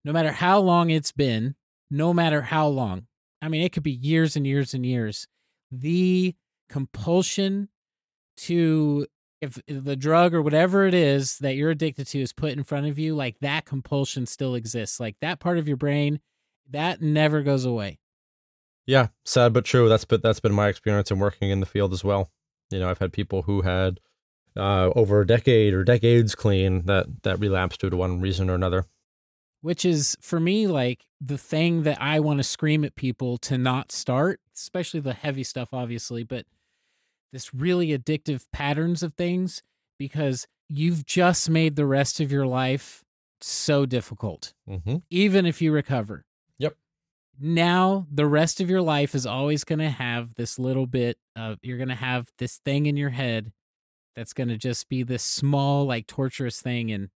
no matter how long it's been, no matter how long, I mean, it could be years and years and years. The compulsion to if the drug or whatever it is that you're addicted to is put in front of you, like that compulsion still exists. Like that part of your brain, that never goes away. Yeah, sad but true. That's been that's been my experience in working in the field as well. You know, I've had people who had uh, over a decade or decades clean that that relapsed due to one reason or another. Which is for me like the thing that I want to scream at people to not start, especially the heavy stuff, obviously, but this really addictive patterns of things because you've just made the rest of your life so difficult, Mm-hmm. even if you recover. Yep. Now, the rest of your life is always going to have this little bit of, you're going to have this thing in your head that's going to just be this small, like torturous thing. And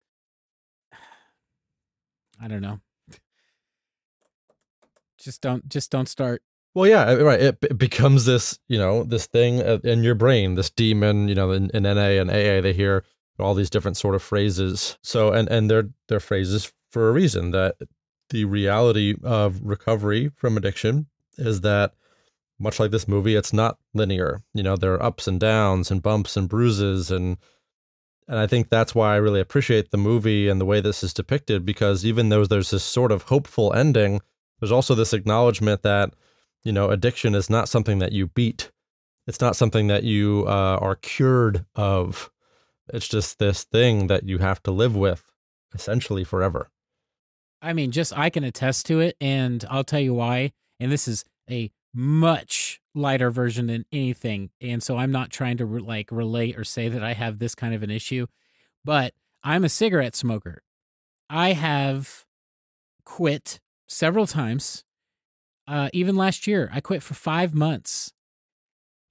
I don't know. Just don't, just don't start. Well, yeah, right. It, it becomes this, you know, this thing uh, in your brain, this demon. You know, in, in NA and AA, they hear all these different sort of phrases. So, and and they're they're phrases for a reason. That the reality of recovery from addiction is that, much like this movie, it's not linear. You know, there are ups and downs and bumps and bruises and. And I think that's why I really appreciate the movie and the way this is depicted, because even though there's this sort of hopeful ending, there's also this acknowledgement that you know addiction is not something that you beat it's not something that you uh, are cured of it's just this thing that you have to live with essentially forever I mean, just I can attest to it, and I'll tell you why. And this is a much lighter version than anything, and so I'm not trying to re- like relate or say that I have this kind of an issue, but I'm a cigarette smoker. I have quit several times. Uh, even last year, I quit for five months.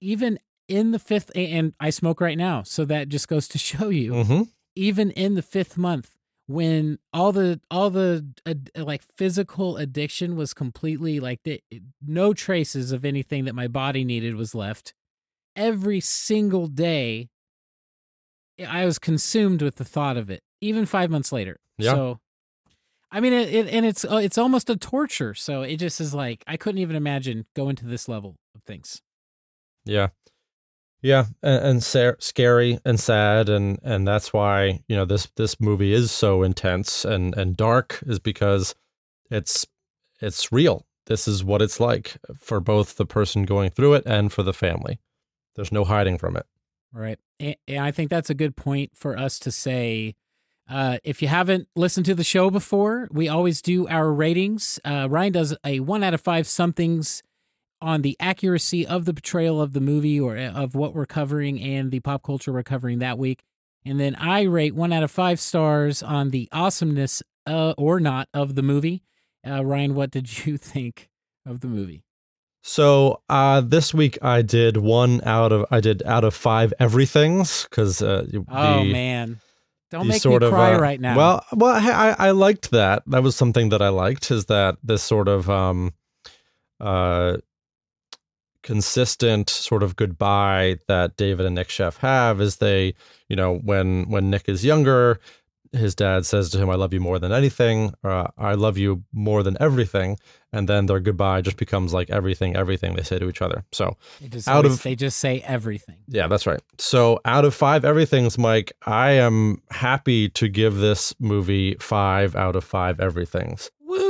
Even in the fifth, and I smoke right now, so that just goes to (laughs) show you mm-hmm. even in the fifth month when all the all the uh, like physical addiction was completely like the, no traces of anything that my body needed was left. Every single day i was consumed with the thought of it even 5 months later. Yeah. so i mean it, it and it's uh, it's almost a torture. So it just is like i couldn't even imagine going to this level of things. Yeah yeah and, and sa- scary and sad and and that's why you know this this movie is so intense and and dark is because it's it's real this is what it's like for both the person going through it and for the family there's no hiding from it Right. And, and I think that's a good point for us to say. Uh, if you haven't listened to the show before, we always do our ratings. Uh, Ryan does a one out of five somethings on the accuracy of the portrayal of the movie or uh, of what we're covering and the pop culture we're covering that week. And then I rate one out of five stars on the awesomeness uh, or not of the movie. Uh, Ryan, what did you (laughs) think of the movie? So uh, this week I did one out of I did out of five everythings because uh, Oh the, man, don't make me of, cry uh, right now. Well, well, I I liked that. That was something that I liked. Is that this sort of um, uh, consistent sort of goodbye that David and Nick Sheff have? Is they, you know, when when Nick is younger, his dad says to him, "I love you more than anything," or "I love you more than everything," and then their goodbye just becomes like everything, everything they say to each other. So just out always- of- they just say everything. yeah, that's right. So out of five everythings, Mike, I am happy to give this movie five out of five everythings. Woo!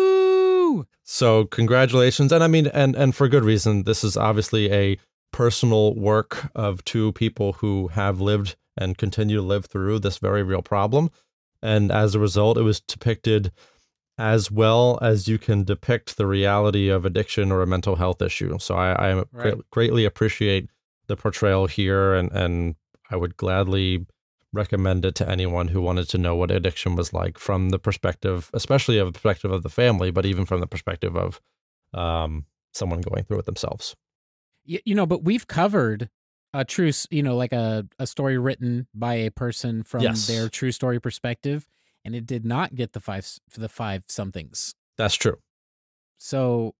So congratulations, and I mean, and and for good reason. This is obviously a personal work of two people who have lived and continue to live through this very real problem, and as a result, it was depicted as well as you can depict the reality of addiction or a mental health issue. So I, I Right. greatly appreciate the portrayal here, and and I would gladly recommend it to anyone who wanted to know what addiction was like from the perspective, especially of the perspective of the family, but even from the perspective of um, someone going through it themselves. You, you know, but we've covered a true, you know, like a, a story written by a person from Yes. their true story perspective, and it did not get the five s- the five somethings. That's true. So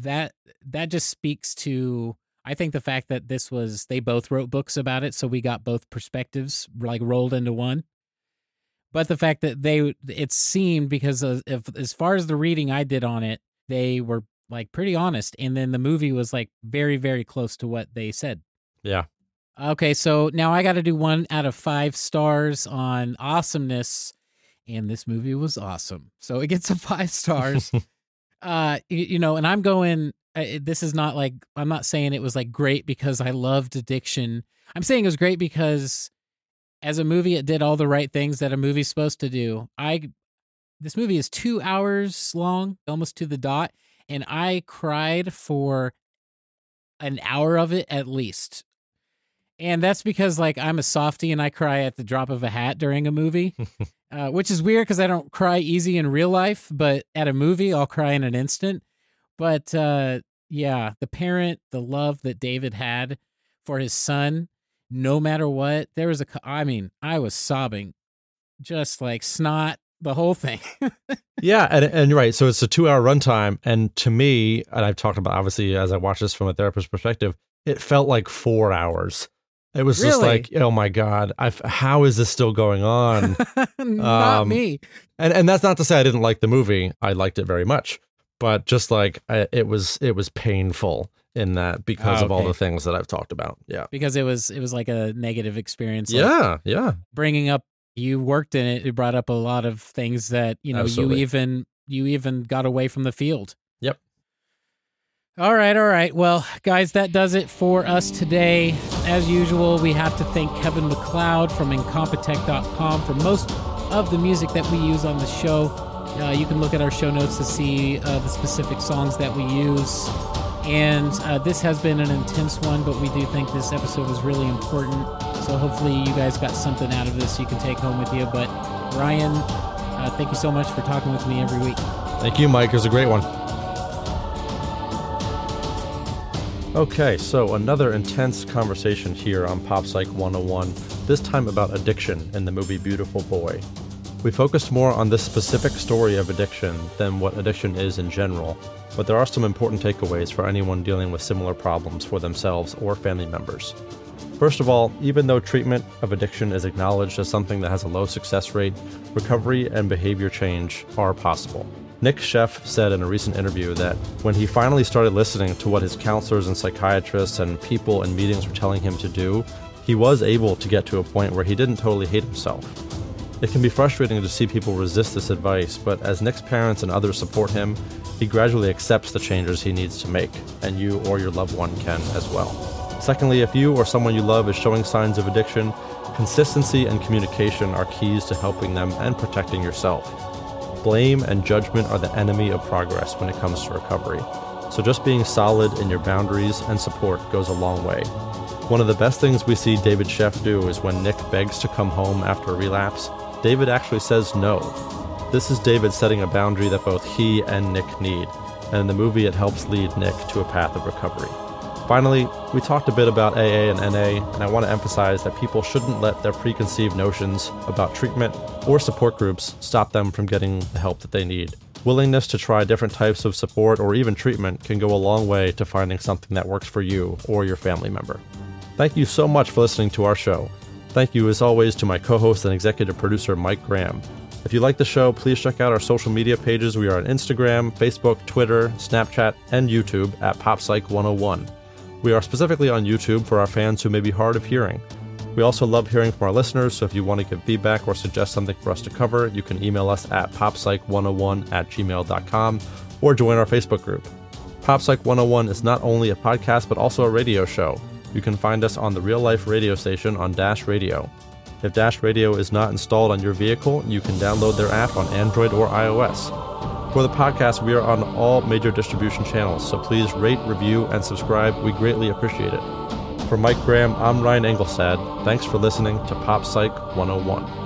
that that just speaks to I think the fact that this was they both wrote books about it, so we got both perspectives like rolled into one. But the fact that they it seemed because of, if as far as the reading I did on it, they were like pretty honest, and then the movie was like very very close to what they said. Yeah. Okay, so now I got to do one out of five stars on awesomeness, and this movie was awesome. So it gets a five stars. (laughs) uh, you, you know, and I'm going. Uh, this is not like I'm not saying it was like great because I loved addiction. I'm saying it was great because as a movie, it did all the right things that a movie's supposed to do. I this movie is two hours long, almost to the dot, and I cried for an hour of it at least. And that's because like I'm a softie and I cry at the drop of a hat during a movie, (laughs) uh, which is weird because I don't cry easy in real life, but at a movie I'll cry in an instant. But uh, yeah, the parent, the love that David had for his son, no matter what, there was a. I mean, I was sobbing, just like snot, the whole thing. (laughs) yeah, and and you're right. So it's a two hour runtime, and to me, and I've talked about obviously as I watch this from a therapist perspective, it felt like four hours. It was just like, oh my god, I've, how is this still going on? (laughs) Not Um, me. and and that's not to say I didn't like the movie. I liked it very much, but just like I, it was, it was painful in that because Ah, of all the things that I've talked about. Yeah, because it was it was like a negative experience. like yeah, yeah. bringing up you worked in it. It brought up a lot of things that you know Absolutely. you even you even got away from the field. All right, all right. Well, guys, that does it for us today. As usual, we have to thank Kevin MacLeod from Incompetech.com for most of the music that we use on the show. Uh, you can look at our show notes to see uh, the specific songs that we use. And uh, this has been an intense one, but we do think this episode was really important. So hopefully you guys got something out of this you can take home with you. But Ryan, uh, thank you so much for talking with me every week. Thank you, Mike. It was a great one. Okay, so another intense conversation here on Pop Psych 101, this time about addiction in the movie Beautiful Boy. We focused more on this specific story of addiction than what addiction is in general, but there are some important takeaways for anyone dealing with similar problems for themselves or family members. First of all, even though treatment of addiction is acknowledged as something that has a low success rate, recovery and behavior change are possible. Nick Sheff said in a recent interview that when he finally started listening to what his counselors and psychiatrists and people in meetings were telling him to do, he was able to get to a point where he didn't totally hate himself. It can be frustrating to see people resist this advice, but as Nick's parents and others support him, he gradually accepts the changes he needs to make, and you or your loved one can as well. Secondly, if you or someone you love is showing signs of addiction, consistency and communication are keys to helping them and protecting yourself. Blame and judgment are the enemy of progress when it comes to recovery. So just being solid in your boundaries and support goes a long way. One of the best things we see David Sheff do is when Nick begs to come home after a relapse, David actually says no. This is David setting a boundary that both he and Nick need, and in the movie it helps lead Nick to a path of recovery. Finally, we talked a bit about AA and NA, and I want to emphasize that people shouldn't let their preconceived notions about treatment or support groups stop them from getting the help that they need. Willingness to try different types of support or even treatment can go a long way to finding something that works for you or your family member. Thank you so much for listening to our show. Thank you, as always, to my co host and executive producer, Mike Graham. If you like the show, please check out our social media pages. We are on Instagram, Facebook, Twitter, Snapchat, and YouTube at PopPsych101. We are specifically on YouTube for our fans who may be hard of hearing. We also love hearing from our listeners, so if you want to give feedback or suggest something for us to cover, you can email us at poppsych101 at gmail.com or join our Facebook group. PopPsych 101 is not only a podcast but also a radio show. You can find us on the real life radio station on Dash Radio. If Dash Radio is not installed on your vehicle, you can download their app on Android or iOS. For the podcast, we are on all major distribution channels, so please rate, review, and subscribe. We greatly appreciate it. For Mike Graham, I'm Ryan Engelstad. Thanks for listening to Pop Psych 101.